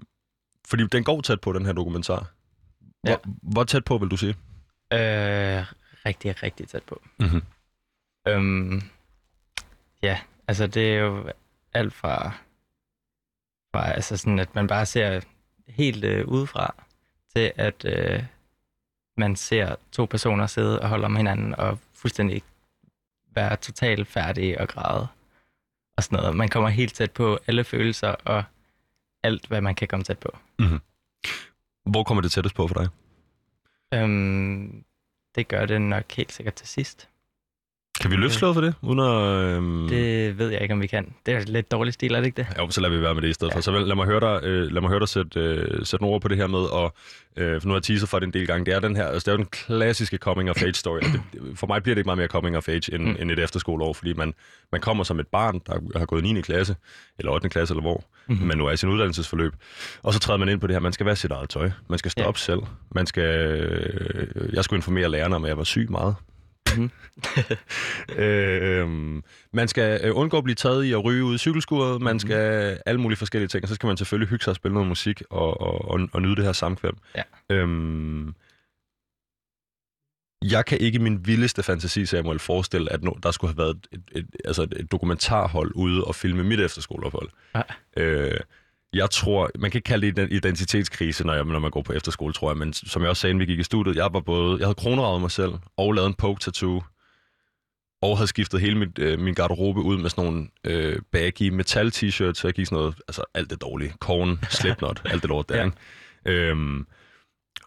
fordi den går tæt på, den her dokumentar. Hvor, ja. hvor tæt på, vil du sige? Øh, rigtig, rigtig tæt på. Mm-hmm. Øhm, ja, altså det er jo alt fra, fra altså sådan, at man bare ser helt øh, udefra, til at øh, man ser to personer sidde og holde om hinanden og fuldstændig være totalt færdige og græde og sådan noget. Man kommer helt tæt på alle følelser og alt, hvad man kan komme tæt på. Mm-hmm. Hvor kommer det tættest på for dig? Øhm, det gør det nok helt sikkert til sidst. Kan vi løfte for det? Uden at, øhm... Det ved jeg ikke, om vi kan. Det er lidt dårlig stil, er det ikke det? Jo, så lader vi være med det i stedet ja. for. Så lad mig høre dig, øh, lad mig høre dig sætte, øh, sætte nogle ord på det her med, og øh, for nu har jeg teaset for det en del gange, det er den her, altså det er jo den klassiske coming of age story. Det, for mig bliver det ikke meget mere coming of age end, mm. end et efterskoleår, fordi man, man kommer som et barn, der har gået 9. klasse, eller 8. klasse, eller hvor, mm-hmm. man nu er i sin uddannelsesforløb, og så træder man ind på det her, man skal være sit eget tøj, man skal stå ja. op selv, man skal, øh, jeg skulle informere lærerne om, at jeg var syg meget, Mm. øh, man skal øh, undgå at blive taget i at ryge ud i cykelskuret, man mm. skal alle mulige forskellige ting, og så skal man selvfølgelig hygge sig og spille noget musik og, og, og, og nyde det her samkvem. Ja. Øhm, jeg kan ikke i min vildeste fantasi, Samuel, forestille, at no, der skulle have været et, et, altså et dokumentarhold ude og filme mit efterskoleophold. Ja. Øh, Jeg tror, man kan ikke kalde det en identitetskrise, når, jeg, når man går på efterskole, tror jeg, men som jeg også sagde, inden vi gik i studiet, jeg var både, jeg havde kroneravet mig selv, og lavet en poke tattoo, og havde skiftet hele mit, øh, min garderobe ud med sådan nogle øh, baggy metal t-shirts, så jeg gik sådan noget, altså alt det dårlige, Korn, Slipknot, alt det lort der, Ja. ikke? Øhm,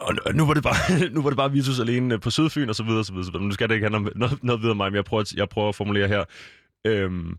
og nu- var det bare, nu var det bare Vitus alene på Sydfyn og så videre, og så videre, så videre. Nu skal det ikke handle om noget, noget videre mig, men jeg prøver, at, jeg prøver at formulere her. Øhm,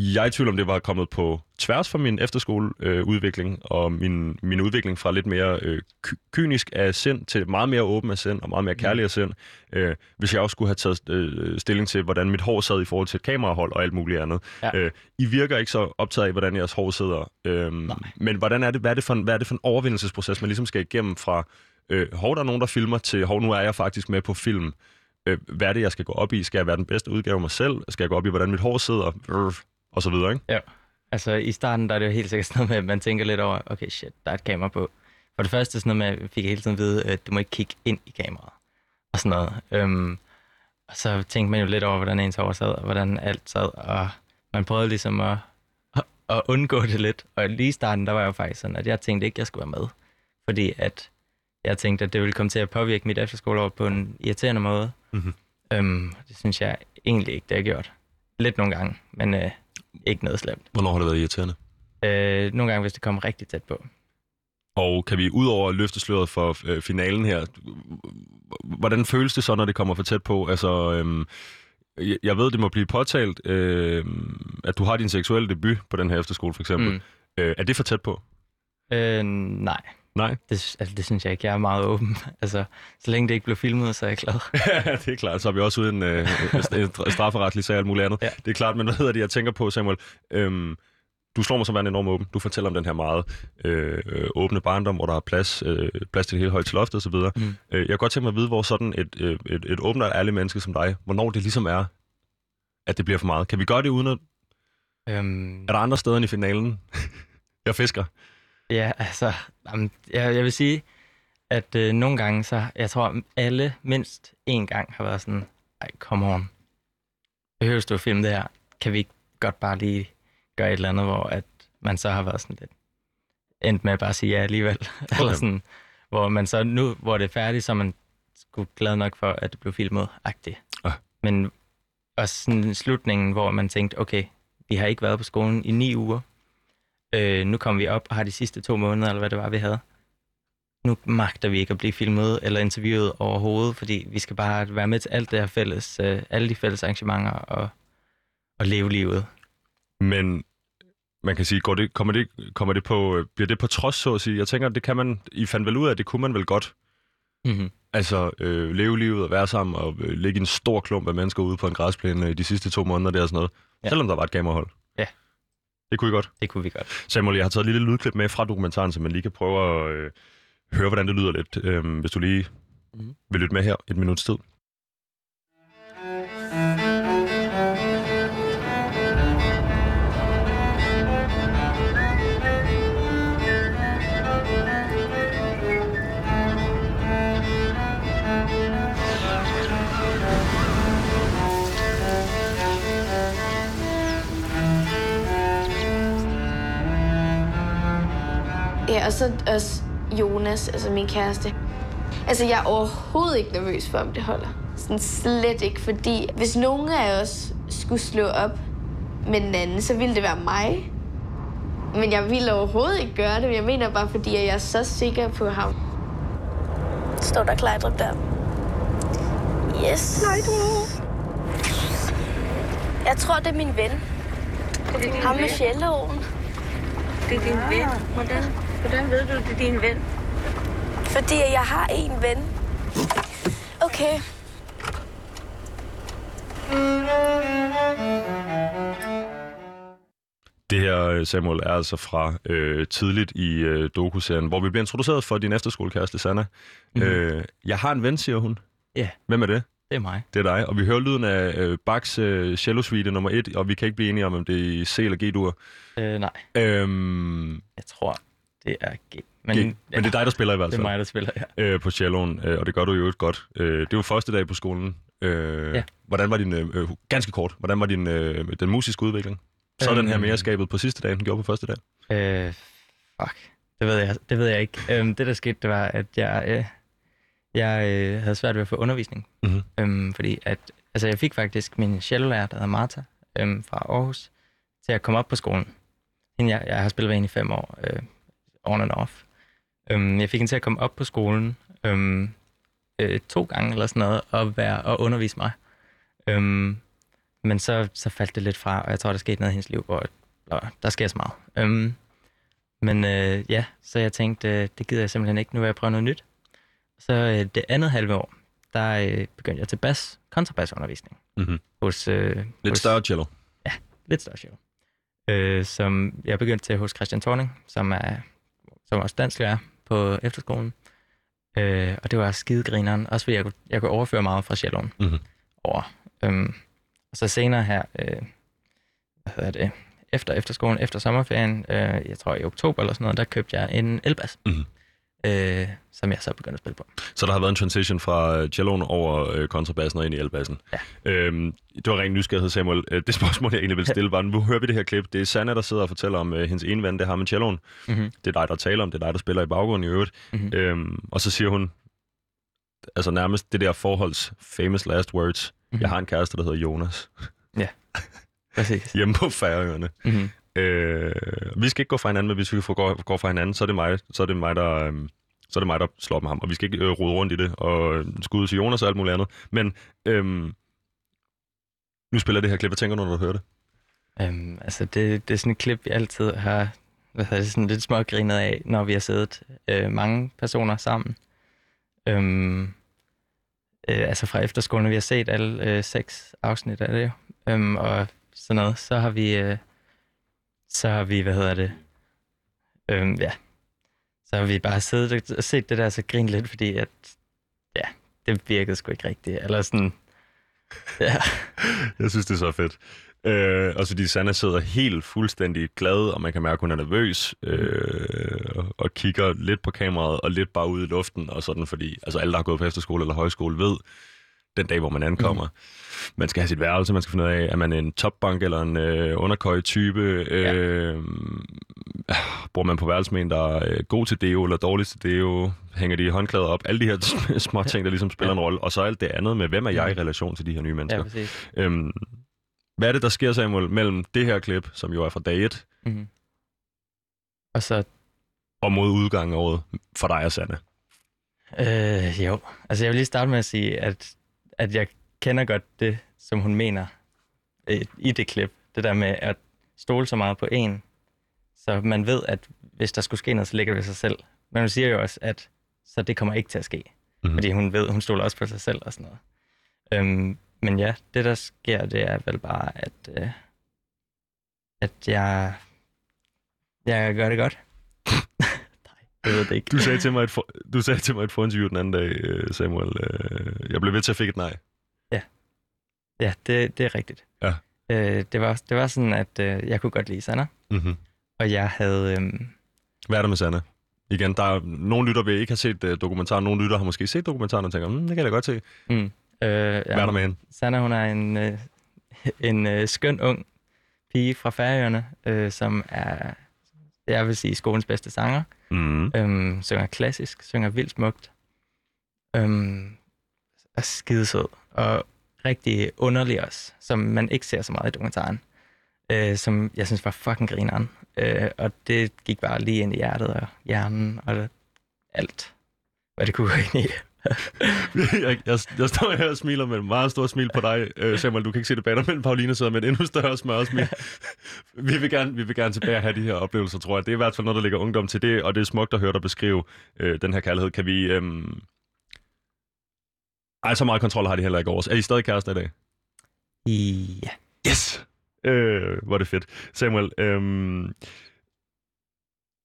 jeg er i tvivl om, det var kommet på tværs for min efterskoleudvikling, øh, og min, min udvikling fra lidt mere øh, ky- kynisk af sind til meget mere åben af sind og meget mere kærlig af sind. Øh, hvis jeg også skulle have taget øh, stilling til, hvordan mit hår sad i forhold til et kamerahold og alt muligt andet. Ja. Øh, I virker ikke så optaget af, hvordan jeres hår sidder. Øh, Nej. men hvordan er det, hvad, er det for en, hvad er det for en overvindelsesproces, man ligesom skal igennem fra, øh, hov, der er nogen, der filmer, til hov, nu er jeg faktisk med på film. Øh, hvad er det, jeg skal gå op i? Skal jeg være den bedste udgave af mig selv? Skal jeg gå op i, hvordan mit hår sidder? Øh, og så videre, ikke? Ja. Altså i starten, der er det jo helt sikkert sådan noget med, at man tænker lidt over, okay shit, der er et kamera på. For det første sådan noget med, at jeg fik hele tiden at vide, at du må ikke kigge ind i kameraet. Og sådan noget. Øhm, og så tænkte man jo lidt over, hvordan ens hår sad, og hvordan alt sad. Og man prøvede ligesom at, at, at undgå det lidt. Og lige i starten, der var jeg jo faktisk sådan, at jeg tænkte ikke, jeg skulle være med. Fordi at jeg tænkte, at det ville komme til at påvirke mit efterskoleår på en irriterende måde. Mhm. Øhm, det synes jeg egentlig ikke, det har gjort. Lidt nogle gange, men øh, ikke noget slemt. Hvornår har det været irriterende? Øh, nogle gange, hvis det kommer rigtig tæt på. Og kan vi udover at løfte sløret for øh, finalen her, hvordan føles det så, når det kommer for tæt på? Altså, øhm, jeg, jeg ved, det må blive påtalt, øh, at du har din seksuelle debut på den her efterskole, for eksempel. Mm. Øh, er det for tæt på? Øh, nej, Nej. det, altså, det synes jeg ikke. Jeg er meget åben. Altså, så længe det ikke blev filmet, så er jeg glad. det er klart. Så er vi også uden øh, en strafferetlig sag og alt muligt andet. Ja. Det er klart, men hvad hedder det, jeg tænker på, Samuel? Øhm, du slår mig som værende enormt åben. Du fortæller om den her meget øh, øh, åbne barndom, hvor der er plads, øh, plads til det hele højt til loftet osv. Mm. Øh, jeg kan godt tænke mig at vide, hvor sådan et, øh, et, et åbent og ærligt menneske som dig, hvornår det ligesom er, at det bliver for meget. Kan vi gøre det uden at... Øhm, Er der andre steder end i finalen? jeg fisker. Ja, altså, jamen, jeg, jeg vil sige, at øh, nogle gange, så jeg tror, alle mindst én gang har været sådan, ej, come on. Behøver du at filme det her? Kan vi ikke godt bare lige gøre et eller andet, hvor at man så har været sådan lidt endt med at bare sige ja alligevel. Okay. Eller sådan, hvor man så nu, hvor det er færdigt, så er man sgu glad nok for, at det blev filmet agtigt. Ah. Men også sådan slutningen, hvor man tænkte, okay, vi har ikke været på skolen i ni uger. Øh, nu kommer vi op og har de sidste to måneder, eller hvad det var, vi havde. Nu magter vi ikke at blive filmet eller interviewet overhovedet, fordi vi skal bare være med til alt det her fælles, øh, alle de fælles arrangementer og, og leve livet. Men man kan sige, går det, kommer, det, kommer det på, øh, bliver det på trods, så at sige? Jeg tænker, det kan man, I fandt vel ud af, at det kunne man vel godt. Mm-hmm. Altså, øh, leve livet og være sammen og øh, ligge i en stor klump af mennesker ude på en græsplæne øh, de sidste to måneder der og sådan noget. Ja. Selvom der var et kamerahold. Det kunne I godt. Det kunne vi godt. Samuel, jeg har taget et lille lydklip med fra dokumentaren, så man lige kan prøve at øh, høre, hvordan det lyder lidt. Øh, hvis du lige Mhm. vil lytte med her et minuts tid. Ja, og så også Jonas, altså min kæreste. Altså, jeg er overhovedet ikke nervøs for, om det holder. Sådan slet ikke, fordi hvis nogen af os skulle slå op med den anden, så ville det være mig. Men jeg ville overhovedet ikke gøre det. Jeg mener bare, fordi jeg er så sikker på ham. Står der Klejdrup der? Yes. Klejdrup. Jeg tror, det er min ven. Ham med fjelloven. Det er din ven. Hvordan, hvordan ved du, det er din ven? Fordi jeg har en ven. Okay. Det her, øh, Samuel, er altså fra øh, tidligt i øh, dokuserien, hvor vi bliver introduceret for din efterskolekæreste, Sanna. Mm. Øh, jeg har en ven, siger hun. Ja. Hvem er det? Det er mig. Det er dig. Og vi hører lyden af øh, Bachs øh, cello suite nummer 1, og vi kan ikke blive enige om, om det er C eller G-dur. Øh, nej, Øhm, jeg tror, det er G. Men, G, men det er dig, der spiller i hvert det er fald mig, der spiller, ja. øh, på celloen, øh, og det gør du jo godt. Øh, det var første dag på skolen. Øh, Ja. Hvordan var din, øh, øh, ganske kort, hvordan var din, øh, den musiske udvikling? Så er den her Øhm. mere skabet på sidste dag, end den gjorde på første dag. Øh, fuck. Det ved jeg, det ved jeg ikke. Øhm, det, der skete, det var, at jeg, øh, jeg øh, havde svært ved at få undervisning. Mhm. Øhm, fordi at, altså, jeg fik faktisk min cellolærer, der hedder Martha, øhm, fra Aarhus, til at komme op på skolen. Hende, jeg, jeg har spillet med hende i fem år, øh, on and off. Øhm, jeg fik hende til at komme op på skolen øhm, øh, to gange eller sådan noget, og, være, og undervise mig. Øhm, men så, så faldt det lidt fra, og jeg tror, der skete noget i hendes liv, hvor hvor der sker så meget. Øhm, men øh, ja, så jeg tænkte, øh, det gider jeg simpelthen ikke, nu vil jeg prøve noget nyt. Så øh, det andet halve år, der øh, begyndte jeg til bas, kontrabassundervisning Mhm. hos... Øh, Lidt hos, større cello. Lidt større show. Øh, som jeg begyndte til hos Christian Thorning, som er som også dansklærer på efterskolen. Øh, og det var skidegrineren, også fordi jeg kunne, jeg kunne overføre meget fra celloen Mhm. over. Øhm, og så senere her, øh, hvad hedder det, efter efterskolen, efter sommerferien, øh, jeg tror i oktober eller sådan noget, der købte jeg en elbas, Mhm. Øh, som jeg så begyndte at spille på. Så der har været en transition fra øh, celloen over øh, kontrabassen og ind i elbassen. Ja. Øhm, det var ren nysgerrighed, Samuel. Øh, Det spørgsmål, jeg egentlig vil stille, var, nu hører vi det her klip. Det er Sanna, der sidder og fortæller om øh, hendes ene ven, det har med celloen. Mm-hmm. Det er dig, der taler om, det er dig, der spiller i baggrunden i øvrigt. Mhm. Øhm, og så siger hun, altså nærmest det der forholds famous last words. Mhm. Jeg har en kæreste, der hedder Jonas, Præcis. hjemme på Færøerne. Mm-hmm. Øh, vi skal ikke gå fra hinanden, men hvis vi går, gå, går fra hinanden, så er det mig, så er det mig der... Øh, så er det mig, der slår op med ham, og vi skal ikke øh, rode rundt i det, og øh, skud til Jonas og alt muligt andet. Men øhm, nu spiller det her klip. Hvad tænker du, når du hører det? Øhm, altså, det, det er sådan et klip, vi altid har hvad hedder det, sådan lidt smågrinet af, når vi har siddet øh, mange personer sammen. Øhm, øh, altså fra efterskolen, vi har set alle øh, seks afsnit af det jo. Øhm, og sådan noget. Så har vi, øh, så har vi, hvad hedder det, øhm, ja, så har vi bare siddet og set det der, så grint lidt, fordi at, ja, det virkede sgu ikke rigtigt. Eller sådan, ja. Jeg synes, det er så fedt. Øh, og fordi Sanna sidder helt fuldstændig glad, og man kan mærke, at hun er nervøs, øh, og, og kigger lidt på kameraet, og lidt bare ud i luften, og sådan, fordi altså alle, der har gået på efterskole eller højskole, ved, den dag, hvor man ankommer, mm. man skal have sit værelse, man skal finde ud af, er man en topbank eller en øh, underkøj-type, øh, bor man på værelse med en, der er øh, god til deo eller dårlig til deo, hænger de håndklæder op, alle de her sm- små ting, der ligesom spiller en rolle, og så alt det andet med, hvem er jeg i relation til de her nye mennesker. ja, præcis. Øhm, hvad er det, der sker, Samuel, mellem det her klip, som jo er fra dag 1, Mm-hmm. Og så og mod udgangen af året for dig og Sanne? Øh, jo, altså jeg vil lige starte med at sige, at, at jeg kender godt det, som hun mener øh, i det klip. Det der med at stole så meget på en, så man ved, at hvis der skulle ske noget, så ligger det ved sig selv. Men hun siger jo også, at så det kommer ikke til at ske. Mhm. Mm-hmm. Fordi hun ved, hun stoler også på sig selv og sådan noget. Øhm, men ja, det der sker, det er vel bare, at, øh, at jeg, jeg gør det godt. Jeg ved det ikke. Du sagde til mig et, for, du sagde til mig et forinterview den anden dag, øh, Samuel. Øh, jeg blev ved til at fik et nej. Ja, det, det er rigtigt. Ja. Øh, det, var, det var sådan, at øh, jeg kunne godt lide Sanna, Mm-hmm. og jeg havde... Øh, Hvad er der med Sanne? Igen, der er nogle lytter, vil ikke have set uh, dokumentaren. Nogle lytter har måske set dokumentaren og tænker, mm, det kan jeg da godt se. mm, øh, Hvad er der med hende? Sanna, hun er en, øh, en øh, skøn ung pige fra Færøerne, øh, som er, jeg vil sige, skolens bedste sanger. Mm. Øhm, synger klassisk, synger vildt smukt. Øhm, er skidesød og rigtig underlig også, som man ikke ser så meget i dokumentaren. Øh, som jeg synes var fucking grineren. Øh, og det gik bare lige ind i hjertet og hjernen og alt, hvad det kunne gå ind i jeg, jeg, jeg står her og smiler med et meget stort smil på dig, øh, Samuel. Du kan ikke se det bag dig, men Pauline sidder med et endnu større smørsmil. vi, vil gerne, vi vil gerne tilbage og have de her oplevelser, tror jeg. Det er i hvert fald noget, der ligger ungdom til det, og det er smukt at høre dig beskrive øh, den her kærlighed. Kan vi... Øh... Ej, så meget kontrol har de heller ikke over os. Er I stadig kærester i dag? Ja. Yes! Øh, hvor er det fedt. Samuel, øhm,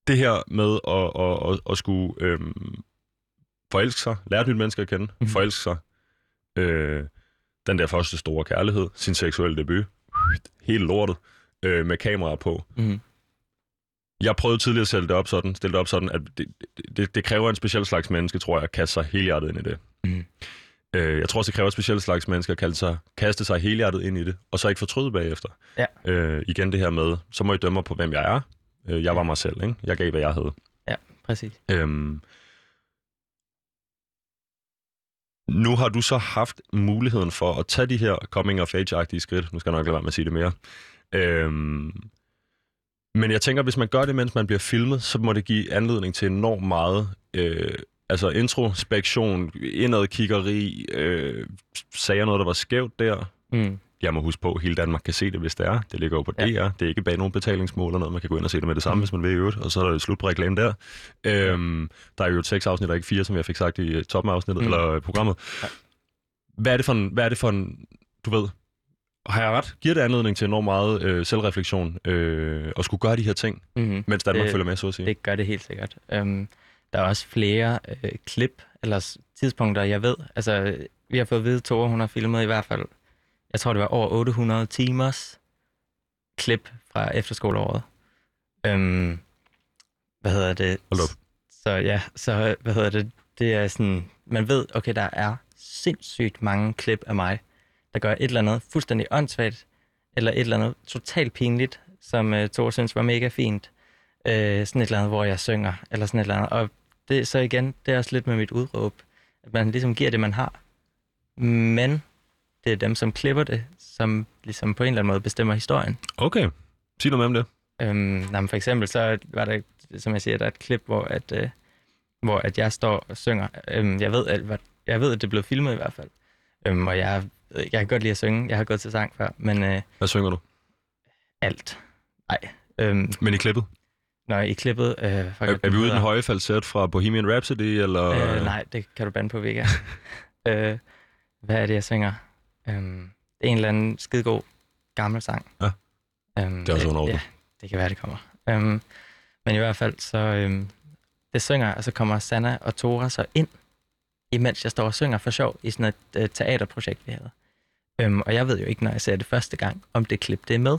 det her med at, at, at, at skulle øhm, forelske sig, lære et nyt menneske at kende, mm-hmm. forelske sig, øh, den der første store kærlighed, sin seksuelle debut, hele lortet, øh, med kameraer på. Mm. Jeg prøvede tidligere at stille det op sådan, stille det op sådan at det, det, det kræver en speciel slags menneske, tror jeg, at kaste sig helhjertet ind i det. Mhm. Øh, jeg tror også, det kræver et specielt slags menneske at kalde sig, kaste sig helhjertet ind i det, og så ikke fortryde bagefter. Ja. Øh, igen det her med, så må I dømme på, hvem jeg er, Øh, jeg var mig selv, ikke? Jeg gav, hvad jeg havde. Præcis. Øhm, nu har du så haft muligheden for at tage de her coming of age-agtige skridt. Nu skal jeg nok lade være med at sige det mere. Øhm, men jeg tænker, hvis man gør det, mens man bliver filmet, så må det give anledning til enormt meget øh, altså introspektion, indadkiggeri, øh, sagde jeg noget, der var skævt der. Mm. Jeg må huske på, at hele Danmark kan se det, hvis det er. Det ligger jo på Ja. DR. Det er ikke bag nogen betalingsmål eller noget. Man kan gå ind og se det med det samme, hvis man vil i øvrigt. Og så er der et slut på reklamen der. Øhm, der er jo seks afsnit, og ikke fire, som jeg fik sagt i øh, toppen af afsnittet, Mm. mm. eller øh, programmet. Ja. Hvad er det for en, hvad er det for en, du ved, har jeg ret? Giver det anledning til enormt meget øh, selvreflektion øh, at skulle gøre de her ting, Mm-hmm. mens Danmark Det- følger med, så at sige? Det gør det helt sikkert. Um, der er også flere øh, klip eller tidspunkter, jeg ved. Altså, vi har fået at vide, at Tore, hun har filmet i hvert fald, jeg tror, det var over 800 timers klip fra efterskoleåret. Um, hvad hedder det? Hold op. Så ja, så hvad hedder det? Det er sådan, man ved, okay, der er sindssygt mange klip af mig, der gør et eller andet fuldstændig åndssvagt, eller et eller andet totalt pinligt, som uh, Tore synes var mega fint. Uh, sådan et eller andet, hvor jeg synger, eller sådan et eller andet. Og det, så igen, det er også lidt med mit udråb, at man ligesom giver det, man har. Men det er dem, som klipper det, som ligesom på en eller anden måde bestemmer historien. Okay. Sig noget mere om det. Øhm, nej, for eksempel, så var der, som jeg siger, der er et klip, hvor, at, øh, hvor at jeg står og synger. Øhm, jeg, ved, at, hvad- jeg ved, at det blevet filmet i hvert fald. Øhm, og jeg, jeg kan godt lide at synge. Jeg har gået til sang før, men øh, Hvad synger du? alt. Nej. Øhm, Men i klippet? når I klippet... Øh, Er, er vi ude i den høje falset fra Bohemian Rhapsody, eller... Øh, nej, det kan du bande på, Vega. øh, hvad er det, jeg synger? Øhm, det er en eller anden skidegod gammel sang. Ja. Øhm, Det er også under Ja, det kan være, det kommer. Øhm, men i hvert fald, så øhm, det synger, jeg, og så kommer Sanna og Tora så ind, imens jeg står og synger for sjov i sådan et øh, teaterprojekt, vi havde. Øhm, og jeg ved jo ikke, når jeg ser det første gang, om det klip, det er med.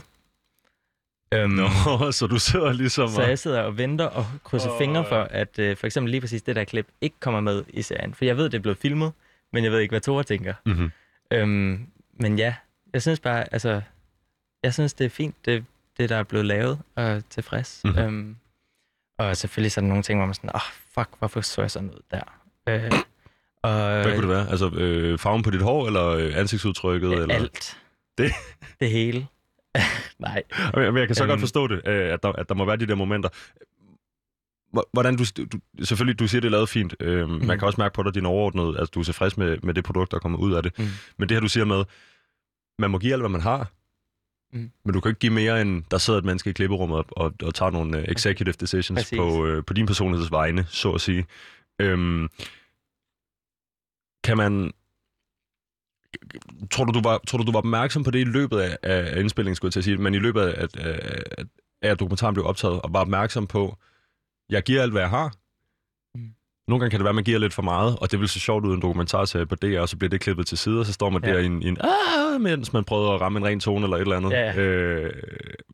Øhm, Nå, så du sidder ligesom... så jeg sidder og venter og krydser oh, fingre for, at øh, for eksempel lige præcis det der klip ikke kommer med i serien. For jeg ved, det er blevet filmet, men jeg ved ikke, hvad Tore tænker. Mhm. Øhm, men ja, jeg synes bare, altså, jeg synes, det er fint, det, det der er blevet lavet, og tilfreds. Mhm. Mm-hmm. Øhm, og selvfølgelig så er der nogle ting, hvor man sådan, åh, oh, fuck, hvorfor så jeg sådan ud der? Øh, og, Hvad kunne det være? Altså øh, farven på dit hår, eller øh, ansigtsudtrykket? øh, eller? Alt. Det? Det hele. Nej. Men jeg kan så Øhm. godt forstå det, øh, at der, at der må være de der momenter. Hvor- Hvordan du, du, selvfølgelig, du siger, det er lavet fint. Øh, mm. Man kan også mærke på dig, din overordnede, at du er tilfreds med, med det produkt, der er kommet ud af det. Mm. Men det her, du siger med, man må give alt, hvad man har, Mm. men du kan ikke give mere, end der sidder et menneske i klipperummet og, og, og tager nogle uh, executive decisions Præcis. på, uh, på din personligheds vegne, så at sige. Øhm, kan man... Tror du, du var, tror du, du var opmærksom på det i løbet af, af indspillingen, skulle jeg til at sige, men i løbet af, at, af, af at dokumentaren blev optaget, og var opmærksom på, jeg giver alt, hvad jeg har. Mm. Nogle gange kan det være, at man giver lidt for meget, og det vil se sjovt ud i en dokumentarserie på DR, og så bliver det klippet til side, og så står man Ja. der i en, i en ah, mens man prøver at ramme en ren tone eller et eller andet. Ja. Øh,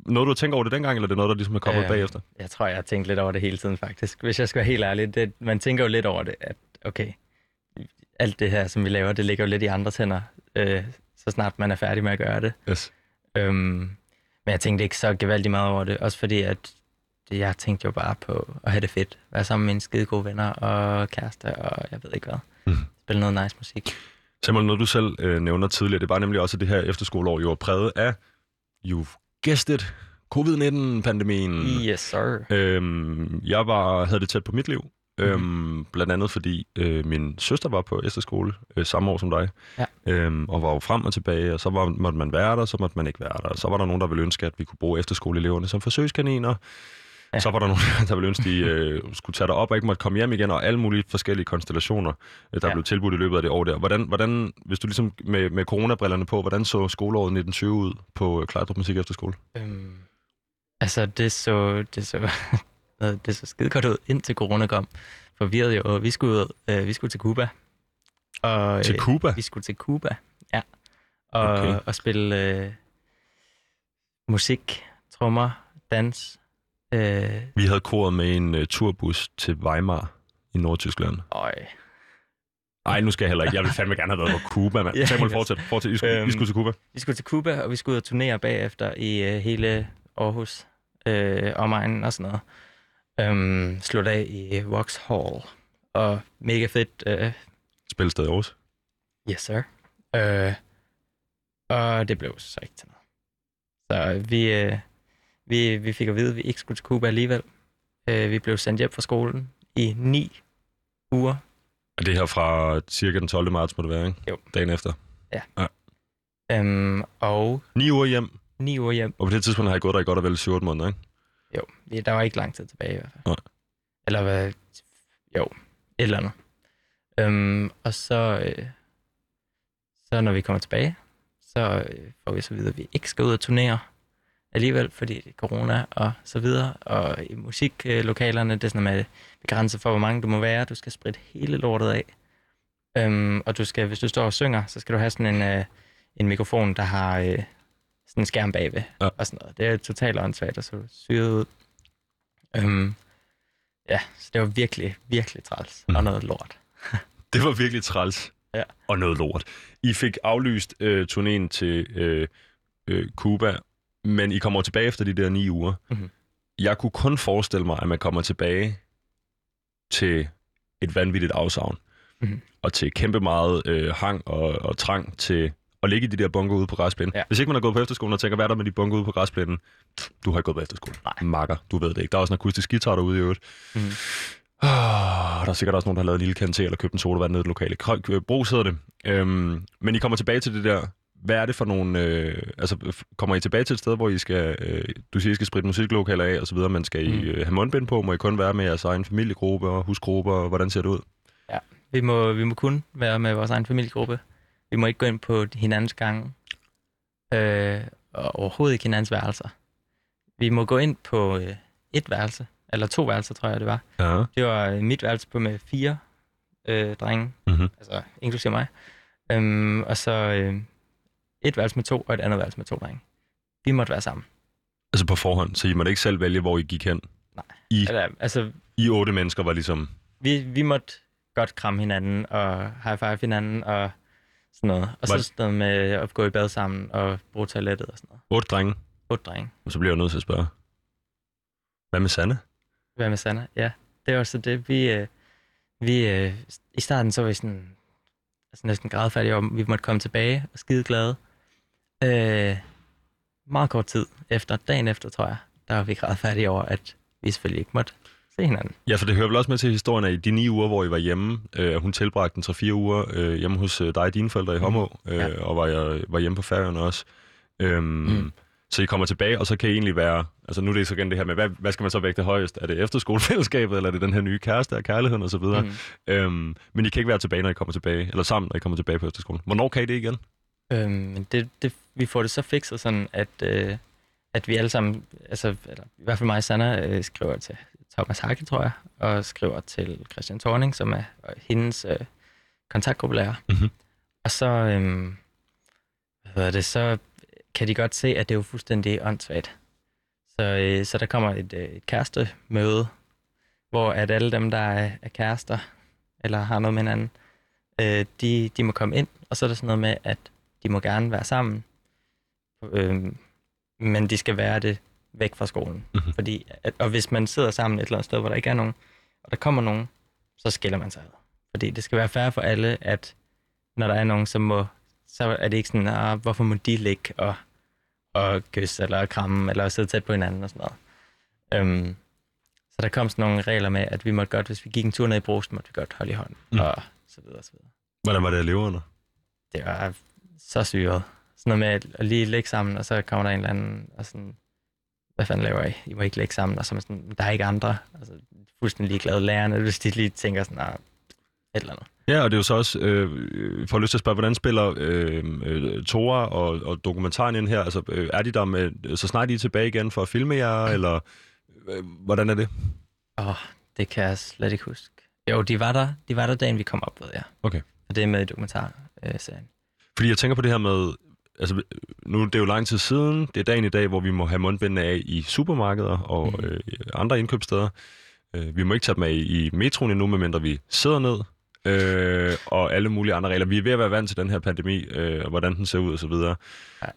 noget, du tænker over det dengang, eller er det noget, der ligesom er kommet Øh, bagefter? Jeg tror, jeg har tænkt lidt over det hele tiden, faktisk. Hvis jeg skal være helt ærlig, det, man tænker jo lidt over det, at okay, alt det her, som vi laver, det ligger jo lidt i andres hænder, øh, så snart man er færdig med at gøre det. Yes. Øhm, men jeg tænkte ikke så gevaldigt meget over det, også fordi, at jeg tænkte jo bare på at have det fedt. Være sammen med mine skide gode venner og kæreste, og jeg ved ikke hvad. Mhm. Spille noget nice musik. Samuel, noget du selv øh, nævner tidligere, det var nemlig også, at det her efterskoleår jo er præget af, you've guessed it, covid-19-pandemien. Yes, sir. Øhm, jeg var, havde det tæt på mit liv, øhm, blandt andet fordi øh, min søster var på efterskole øh, samme år som dig, Ja. øhm, og var jo frem og tilbage, og så var, måtte man være der, så måtte man ikke være der. Så var der nogen, der ville ønske, at vi kunne bruge efterskoleeleverne som forsøgskaniner. Ja. Så var der nogen, der ville ønske, at de øh, skulle tage dig op og ikke måtte komme hjem igen, og alle mulige forskellige konstellationer, øh, der ja. Blev tilbudt i løbet af det år der. Hvordan, hvordan hvis du ligesom med, med coronabrillerne på, hvordan så skoleåret 1920 ud på øh, Klejdrup Musik Efterskole? Øhm, altså, det så, det så, det så skide godt ud, indtil corona kom. For vi havde jo, vi skulle, øh, vi skulle til Cuba. Og, Til øh, Cuba? Vi skulle til Cuba, ja. Og, okay. og spille øh, musik, trommer, dans. Øh, Vi havde koret med en uh, turbus til Weimar i Nordtyskland. øj. Nej, nu skal jeg heller ikke. Jeg vil fandme gerne have været på Cuba, mand. Ja, Samuel, fortsæt. fortsæt. I, skulle, Øhm, I skulle til Cuba. Vi skulle til Cuba, og vi skulle ud og turnere bagefter i øh, hele Aarhus. øh, omegnen og sådan noget. Øhm, slutte af i Vauxhall. Og mega fedt. Øh, Spilsted i Aarhus. yes, sir. Øh, og det blev så ikke til noget. Så vi, øh, vi, vi fik at vide, at vi ikke skulle til Cuba alligevel. Øh, vi blev sendt hjem fra skolen i ni uger. Og det er her fra cirka den 12. marts, må det være, ikke? Jo. Dagen efter. Øhm, og Ni uger hjem, ni uger hjem. og på det tidspunkt har jeg gået der i godt og vel 7 måneder, ikke? Jo, der var ikke lang tid tilbage i hvert fald. Nej. Eller hvad? Jo, et eller andet. Øhm, og så, øh, så når vi kommer tilbage, så øh, får vi så videre, at vi ikke skal ud og turnere alligevel, fordi corona og så videre. Og i musiklokalerne, det er sådan med begrænset for, hvor mange du må være. Du skal spritte hele lortet af. Øhm, og du skal, hvis du står og synger, så skal du have sådan en, øh, en mikrofon, der har øh, sådan en skærm bagved Ja. og sådan noget. Det er totalt åndssvagt, og så syret ud. Øhm, ja, så det var virkelig, virkelig træls Mhm. og noget lort. Det var virkelig træls. Ja. Og noget lort. I fik aflyst øh, turnéen til øh, øh, Cuba, men I kommer tilbage efter de der ni uger. Mhm. Jeg kunne kun forestille mig, at man kommer tilbage til et vanvittigt afsavn. Mhm. Og til kæmpe meget øh, hang og, og trang til at ligge i de der bunker ude på græsplænen. Ja. Hvis ikke man har gået på efterskolen og tænker, hvad er der med de bunker ude på græsplænen? Du har ikke gået på efterskole. Nej. Makker, du ved det ikke. Der er også en akustisk guitar derude i øvrigt. Mhm. Oh, der er sikkert også nogen, der har lavet en lille kanté eller købt en sodavand nede i det lokale. Brug hedder det. Øhm, men I kommer tilbage til det der. Hvad er det for nogle... Øh, altså, kommer I tilbage til et sted, hvor I skal... Øh, du siger, I skal spritte musiklokaler af og så videre, men skal I Mm. øh, have mundbind på? Må I kun være med jeres egen familiegruppe og husgruppe, og hvordan ser det ud? Vi må, vi må kun være med vores egen familiegruppe. Vi må ikke gå ind på hinandens gange. Øh, og overhovedet ikke hinandens værelser. Vi må gå ind på øh, et værelse, eller to værelser, tror jeg, det var. Ja. Det var øh, mit værelse på med fire øh, drenge, Mm-hmm. altså inklusive mig. Øhm, og så øh, et værelse med to, og et andet værelse med to drenge. Vi måtte være sammen. Altså på forhånd, så I måtte ikke selv vælge, hvor I gik hen? Nej. I, Eller, altså, I otte mennesker var ligesom... vi, vi måtte godt kramme hinanden og high five hinanden og sådan noget. Og så Var- sådan noget med at gå i bad sammen og bruge toilettet og sådan noget. Otte drenge, Otte drenge. og så bliver jeg nødt til at spørge. Hvad med Sanne? Hvad med Sanna? Ja, det var så det. Vi, øh, vi øh, I starten så var vi sådan, altså næsten grædfærdige om, vi måtte komme tilbage og skide glade. Øh, meget kort tid efter, dagen efter tror jeg, der var vi grædfærdige over, at vi selvfølgelig ikke måtte se hinanden. Ja, for det hører vel også med til historien, at i de ni uger, hvor I var hjemme, øh, hun tilbragte en 3-4 uger øh, hjemme hos øh, dig og dine forældre i Homå, øh, Ja. og var, jeg, var hjemme på Færøerne også. Øhm, Mm. Så I kommer tilbage, og så kan I egentlig være... Altså nu er det så igen det her med, hvad, hvad skal man så vægte højest? Er det efterskolefællesskabet, eller er det den her nye kæreste og kærligheden osv.? Mm. Mm. Øhm, men I kan ikke være tilbage, når I kommer tilbage, eller sammen, når I kommer tilbage på efterskolen. Hvornår kan I det igen? Øhm, men det, det, vi får det så fikset sådan, at, øh, at vi alle sammen, altså eller, i hvert fald mig og Sanna, øh, skriver til Thomas Hake, tror jeg, og skriver til Christian Thorning, som er øh, hendes øh, kontaktgruppelærer. Mhm. Og så, øh, hvad hedder det, så kan de godt se, at det er jo fuldstændig åndssvagt. Så, øh, så der kommer et, øh, et kærestemøde, hvor at alle dem, der er, er kærester, eller har noget med hinanden, øh, de, de må komme ind, og så er der sådan noget med, at de må gerne være sammen, øh, men de skal være det væk fra skolen. Mhm. Fordi, at, og hvis man sidder sammen et eller andet sted, hvor der ikke er nogen, og der kommer nogen, så skiller man sig ad. Fordi det skal være fair for alle, at når der er nogen, så må så er det ikke sådan, ah, hvorfor må de ligge og, og kysse eller kramme eller sidde tæt på hinanden og sådan noget. Øhm, så der kom sådan nogle regler med, at vi måtte godt, hvis vi gik en tur ned i brusen, måtte vi godt holde i hånden, mm. og så videre og så videre. Hvordan var det at leve under? Det var så syret. Sådan noget med at lige ligge sammen, og så kommer der en eller anden, og sådan, hvad fanden laver I? I må ikke ligge sammen, og så er sådan, der er ikke andre. Altså, fuldstændig ligeglade lærerne, hvis de lige tænker sådan, ah, et eller andet. Ja, og det er jo så også, øh, øh, får lyst til at spørge, hvordan spiller øh, øh, Tora og, og dokumentaren ind her? Altså, øh, er de der med, så snart de er tilbage igen for at filme jer, eller øh, hvordan er det? Åh, oh, det kan jeg slet ikke huske. Jo, de var der, de var der dagen, vi kom op, ved jeg. Okay. Og det er med i dokumentarserien. Fordi jeg tænker på det her med, altså nu det er jo lang tid siden, det er dagen i dag, hvor vi må have mundbindene af i supermarkeder og Mhm. øh, andre indkøbssteder. Øh, vi må ikke tage dem af i metroen endnu, medmindre vi sidder ned. Øh, og alle mulige andre regler. Vi er ved at være vant til den her pandemi, øh, og hvordan den ser ud og så videre.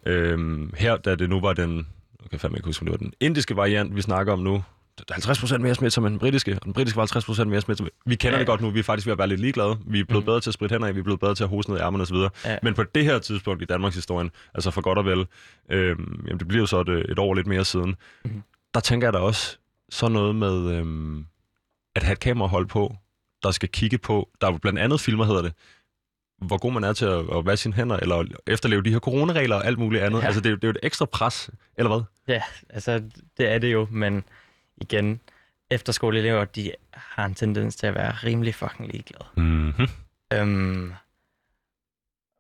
Ja. Øh, her, da det nu var den jeg kan fandme ikke huske, det var den indiske variant, vi snakker om nu. Der er 50% mere smitsom end den britiske, og den britiske var 50% mere smitsom. Vi kender Ja, det godt nu, vi er faktisk ved at være lidt ligeglade. Vi er blevet Mhm. bedre til at spritte hænder af, vi er blevet bedre til at hoste ned i ærmerne osv. Ja. Men på det her tidspunkt i Danmarks historien, altså for godt og vel, øh, jamen det bliver jo så et, et år lidt mere siden, Mhm. der tænker jeg da også så noget med øh, at have et kamerahold på, der skal kigge på, der er blandt andet filmer, hedder det, hvor god man er til at, at vaske sine hænder, eller efterleve de her coronaregler og alt muligt andet. Ja. Ja. Altså, det, er jo- det er jo et ekstra pres, eller hvad? Ja, altså det er det jo, men igen, efterskoleelever, de har en tendens til at være rimelig fucking ligeglade. Mm-hmm. Øhm,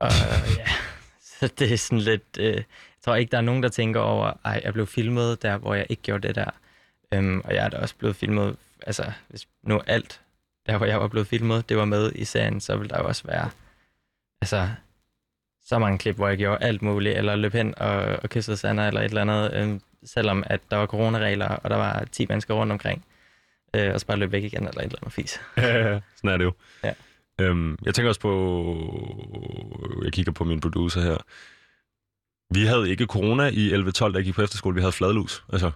og ja, så det er sådan lidt, øh, jeg tror ikke, der er nogen, der tænker over, ej, jeg blev filmet der, hvor jeg ikke gjorde det der. Øhm, og jeg er da også blevet filmet, altså hvis nu alt, der hvor jeg var blevet filmet, det var med i serien, så vil der jo også være, altså så mange klip, hvor jeg gjorde alt muligt, eller løb hen og, og kyssede Sander, eller et eller andet, øhm, selvom at der var coronaregler, og der var 10 mennesker rundt omkring, øh, og så bare løb væk igen, eller et eller andet fis. Sådan er det jo. Ja. Øhm, jeg tænker også på, jeg kigger på min producer her. Vi havde ikke corona i 11-12, da jeg gik på efterskole. Vi havde fladlus, altså.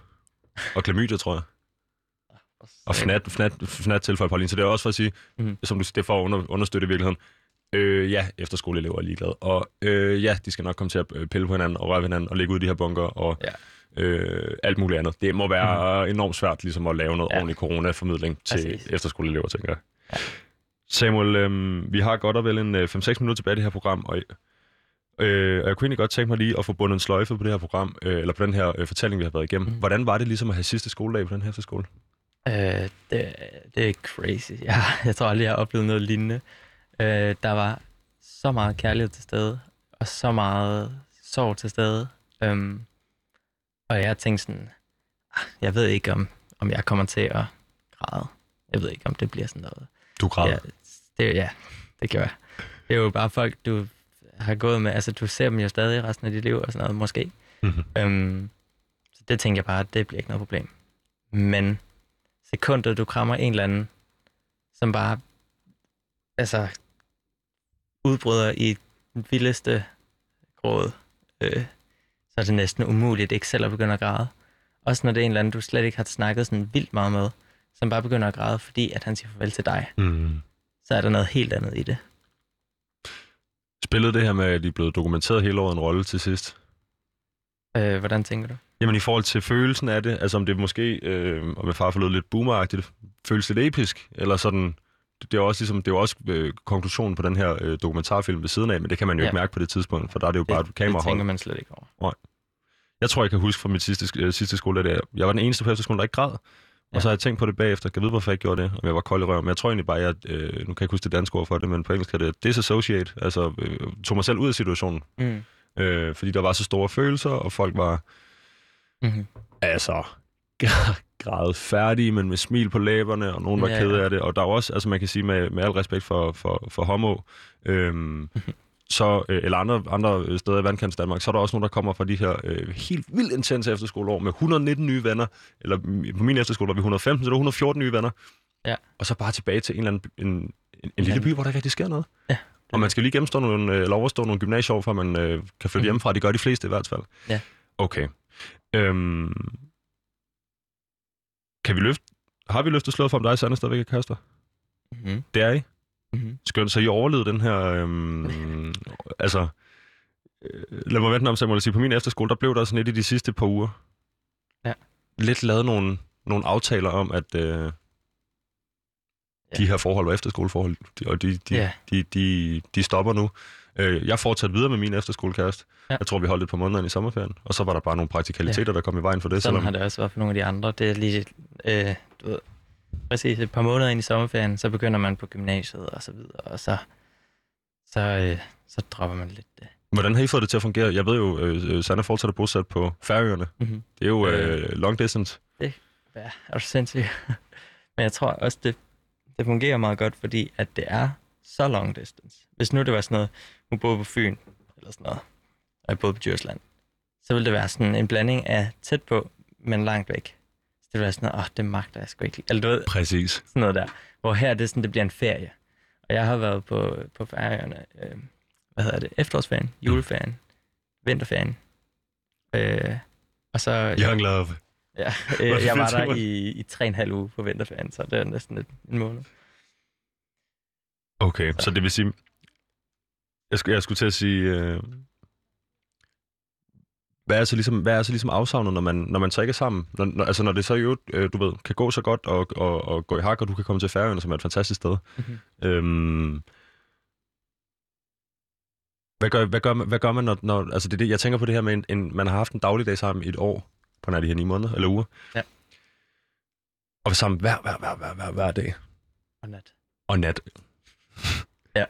Og klamydia, tror jeg. Og fnat, fnat, fnat tilføj, Pauline. Så det er også for at sige, Mhm. mm. som du siger, det er for at under, understøtte i virkeligheden. Øh, ja, efterskoleelever er ligeglade. Og øh, ja, de skal nok komme til at øh, pille på hinanden og røre hinanden og ligge ud i de her bunker og Ja. øh, alt muligt andet. Det må være mm. enormt svært ligesom at lave noget ja. Ja. ordentlig coronaformidling til Præcis. efterskoleelever, tænker jeg. Ja. Samuel, øh, vi har godt og vel en øh, 5-6 minutter tilbage i det her program, og Øh, og jeg kunne egentlig godt tænke mig lige at få bundet en sløjfe på det her program, øh, eller på den her øh, fortælling, vi har været igennem. Mm. Hvordan var det ligesom at have sidste skoledag på den her efterskole? Øh, det, det er crazy. Jeg, jeg tror aldrig, jeg har oplevet noget lignende. Øh, der var så meget kærlighed til stede, og så meget sorg til stede. Øhm, og jeg tænkte sådan, "Ah, jeg ved ikke, om, om jeg kommer til at græde. Jeg ved ikke, om det bliver sådan noget. Du græd. Ja, det, ja, det gør jeg. Det er jo bare folk, du har gået med. Altså, du ser dem jo stadig resten af dit liv og sådan noget, måske. Mhm. Øhm, så det tænker jeg bare, det bliver ikke noget problem. Men sekundet, du krammer en eller anden, som bare altså, udbryder i den vildeste gråd, øh, så er det næsten umuligt ikke selv at begynde at græde. Også når det er en eller anden, du slet ikke har snakket sådan vildt meget med, som bare begynder at græde, fordi at han siger farvel til dig, Mm. så er der noget helt andet i det. Spillede det her med, at er blevet dokumenteret hele året en rolle til sidst? Øh, hvordan tænker du? Jamen i forhold til følelsen af det, altså om det måske, øh, om jeg far forlod lidt boomeragtigt, føles lidt episk, eller sådan, det, det er også ligesom, det er jo også øh, konklusionen på den her øh, dokumentarfilm ved siden af, men det kan man jo ja. Ikke mærke på det tidspunkt, for der er det jo bare et det, det tænker kamerahold. man slet ikke over. Jeg tror, jeg kan huske fra mit sidste, øh, sidste skole, at jeg var den eneste på efterskolen, der ikke græd. Og Ja. så har jeg tænkt på det bagefter. Kan jeg vide, hvorfor jeg gjorde det? Om jeg var kold i røven. Men jeg tror egentlig bare, at øh, nu kan jeg ikke huske det danske ord for det, men på engelsk er det disassociate. Altså øh, tog mig selv ud af situationen. Mm. Øh, fordi der var så store følelser, og folk var Mm-hmm. altså græd færdige, men med smil på læberne, og nogen var Ja, kede ja. af det. Og der er også, altså man kan sige med, med al respekt for, for, for homo, øhm, så, øh, eller andre, andre steder i vandkants Danmark, så er der også nogen, der kommer fra de her øh, helt vildt intense efterskoleår med 119 nye venner, eller mm, på min efterskole var vi 115, så der var 114 nye venner. Ja. Og så bare tilbage til en eller anden, en, en, en lille by, hvor der ikke rigtig sker noget. Ja, Og man skal lige gennemstå nogle, øh, eller overstå nogle gymnasieår, før man øh, kan flytte Mhm. hjemmefra. De gør de fleste i hvert fald. Ja. Okay. Øhm, kan vi løfte... Har vi løftet slået for, om dig, Sande, stadigvæk er kærester? Mm-hmm. Det er I. Mm-hmm. Skønt, så I overlevede den her... Øhm, altså... Øh, lad mig vente om, Samuel, at sige, på min efterskole, der blev der sådan lidt i de sidste par uger. Ja. Lidt lavet nogle, nogle aftaler om, at øh, de Ja. her forhold var efterskoleforhold, de, og de, de, Ja. de, de, de stopper nu. Øh, jeg fortsatte videre med min efterskolekæreste. Ja. Jeg tror, vi holdt et par måneder i sommerferien, og så var der bare nogle praktikaliteter, der kom i vejen for det. Sådan selvom- har det også været for nogle af de andre. Det er lige, øh, du ved, præcis et par måneder ind i sommerferien, så begynder man på gymnasiet og så videre, og så, så, øh, så dropper man lidt det. Hvordan har I fået det til at fungere? Jeg ved jo, øh, Sanna fortsat er bosat på Færøerne. Mm-hmm. Det er jo øh, long distance. Ja, er du sindssyg? Men jeg tror også, det, det fungerer meget godt, fordi at det er så long distance. Hvis nu det var sådan noget, hun boede på Fyn, eller sådan noget, og jeg boede på Djursland, så ville det være sådan en blanding af tæt på, men langt væk. Så det ville være sådan noget, åh, det magter jeg sgu ikke. Eller du ved, Præcis. sådan noget der. Hvor her, det er sådan, det bliver en ferie. Og jeg har været på, på færøerne, øh, hvad hedder det, efterårsferien, juleferien, vinterferien, øh, Og så, Young Love. ja, øh, jeg var der i, i tre og en halv uge på vinterferien, så det er næsten et, en måned. Okay, så det vil sige... Jeg skulle, jeg skulle til at sige... Øh, hvad er så ligesom, hvad er så ligesom afsavnet, når man, når man så ikke er sammen? Når, når, altså når det så jo, øh, du ved, kan gå så godt og, og, og gå i hak, og du kan komme til Færøerne, som er et fantastisk sted. Mhm. Øhm, hvad, gør, hvad, gør, man- hvad gør man, når, når... Altså det, det, jeg tænker på det her med, en, en, man har haft en dagligdag sammen i et år, på nær de her ni måneder, eller uger. Ja. Og sammen hver, hver, hver, hver, hver, hver dag Og nat. og nat. Ja.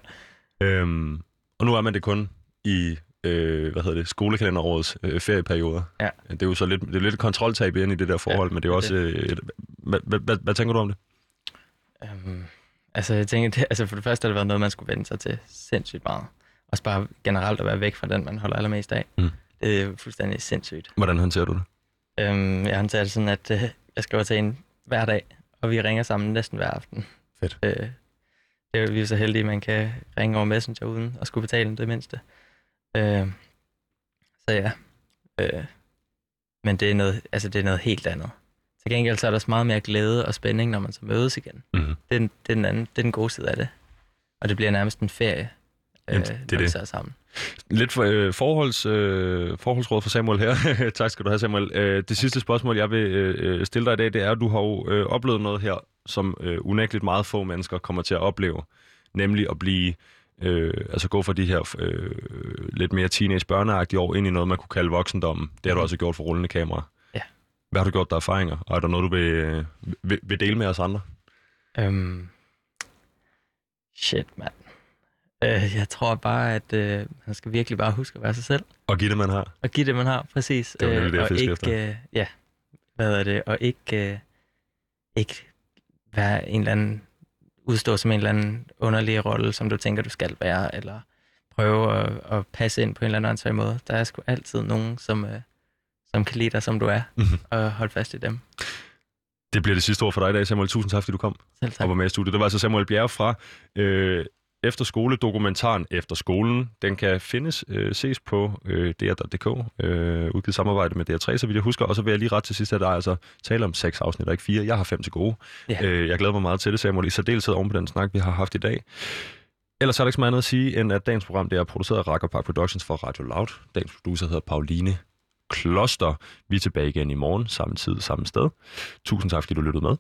Øhm, og nu er man det kun i, øh, hvad hedder det, skolekalenderårets øh, ferieperioder. Ja. Det er jo så lidt, det er lidt kontroltab ind i det der forhold, Ja, men det er jo også... Øh, et, hvad, hvad, hvad, hvad, tænker du om det? Um, altså, jeg tænker, det, altså for det første har det været noget, man skulle vende sig til sindssygt meget. Også bare generelt at være væk fra den, man holder allermest af. Mm. Det er fuldstændig sindssygt. Hvordan håndterer du det? Um, jeg håndterer det sådan, at uh, jeg skriver til en hver dag, og vi ringer sammen næsten hver aften. Fedt. Uh, det er jo, vi er så heldige, at man kan ringe over Messenger uden at skulle betale det mindste. Uh, så ja. Uh, men det er, noget, altså, det er noget helt andet. Til gengæld så er der så meget mere glæde og spænding, når man så mødes igen. Mm-hmm. Det er, den, det er den anden, det er den gode side af det. Og det bliver nærmest en ferie, øh, Jamen, det er når vi det. er sammen. Lidt for, øh, forholds, øh, forholdsråd for Samuel her. tak skal du have, Samuel. Øh, det sidste spørgsmål, jeg vil øh, stille dig i dag, det er, at du har jo øh, oplevet noget her, som øh, unægteligt meget få mennesker kommer til at opleve. Nemlig at blive, øh, altså gå fra de her øh, lidt mere teenage børneagtige år ind i noget, man kunne kalde voksendommen. Det har du altså gjort for rullende kamera. Ja. Hvad har du gjort der erfaringer? Og er der noget, du vil, øh, vil, vil dele med os andre? Øhm, shit, mand. Øh, jeg tror bare, at øh, man skal virkelig bare huske at være sig selv. Og give det, man har. Og give det, man har, præcis. Det var nemlig det, jeg og fiskede ikke, øh, ja, hvad er det? Og ikke, øh, ikke være en eller anden, udstå som en eller anden underlig rolle, som du tænker, du skal være, eller prøve at, at passe ind på en eller anden svag måde. Der er sgu altid nogen, som, øh, som kan lide dig, som du er, Mhm. og holde fast i dem. Det bliver det sidste ord for dig i dag, Samuel. Tusind tak, fordi du kom. Selv og tak. var med i studiet. Det var altså Samuel Bjerre fra øh, Efter skole, dokumentaren Efter skolen. Den kan findes, øh, ses på øh, dr.dk, øh, udgivet samarbejde med DR3, så vidt jeg husker. Og så vil jeg lige ret til sidst, at der er altså tale om seks afsnit, og ikke fire. Jeg har fem til gode. Ja. Øh, jeg glæder mig meget til det, Samuel, i særdeleshed oven på den snak, vi har haft i dag. Ellers er der ikke så meget andet at sige, end at dagens program det er produceret af Racker Park Productions for Radio Loud. Dagens producer hedder Pauline Kloster. Vi er tilbage igen i morgen, samme tid, samme sted. Tusind tak, fordi du lyttede med.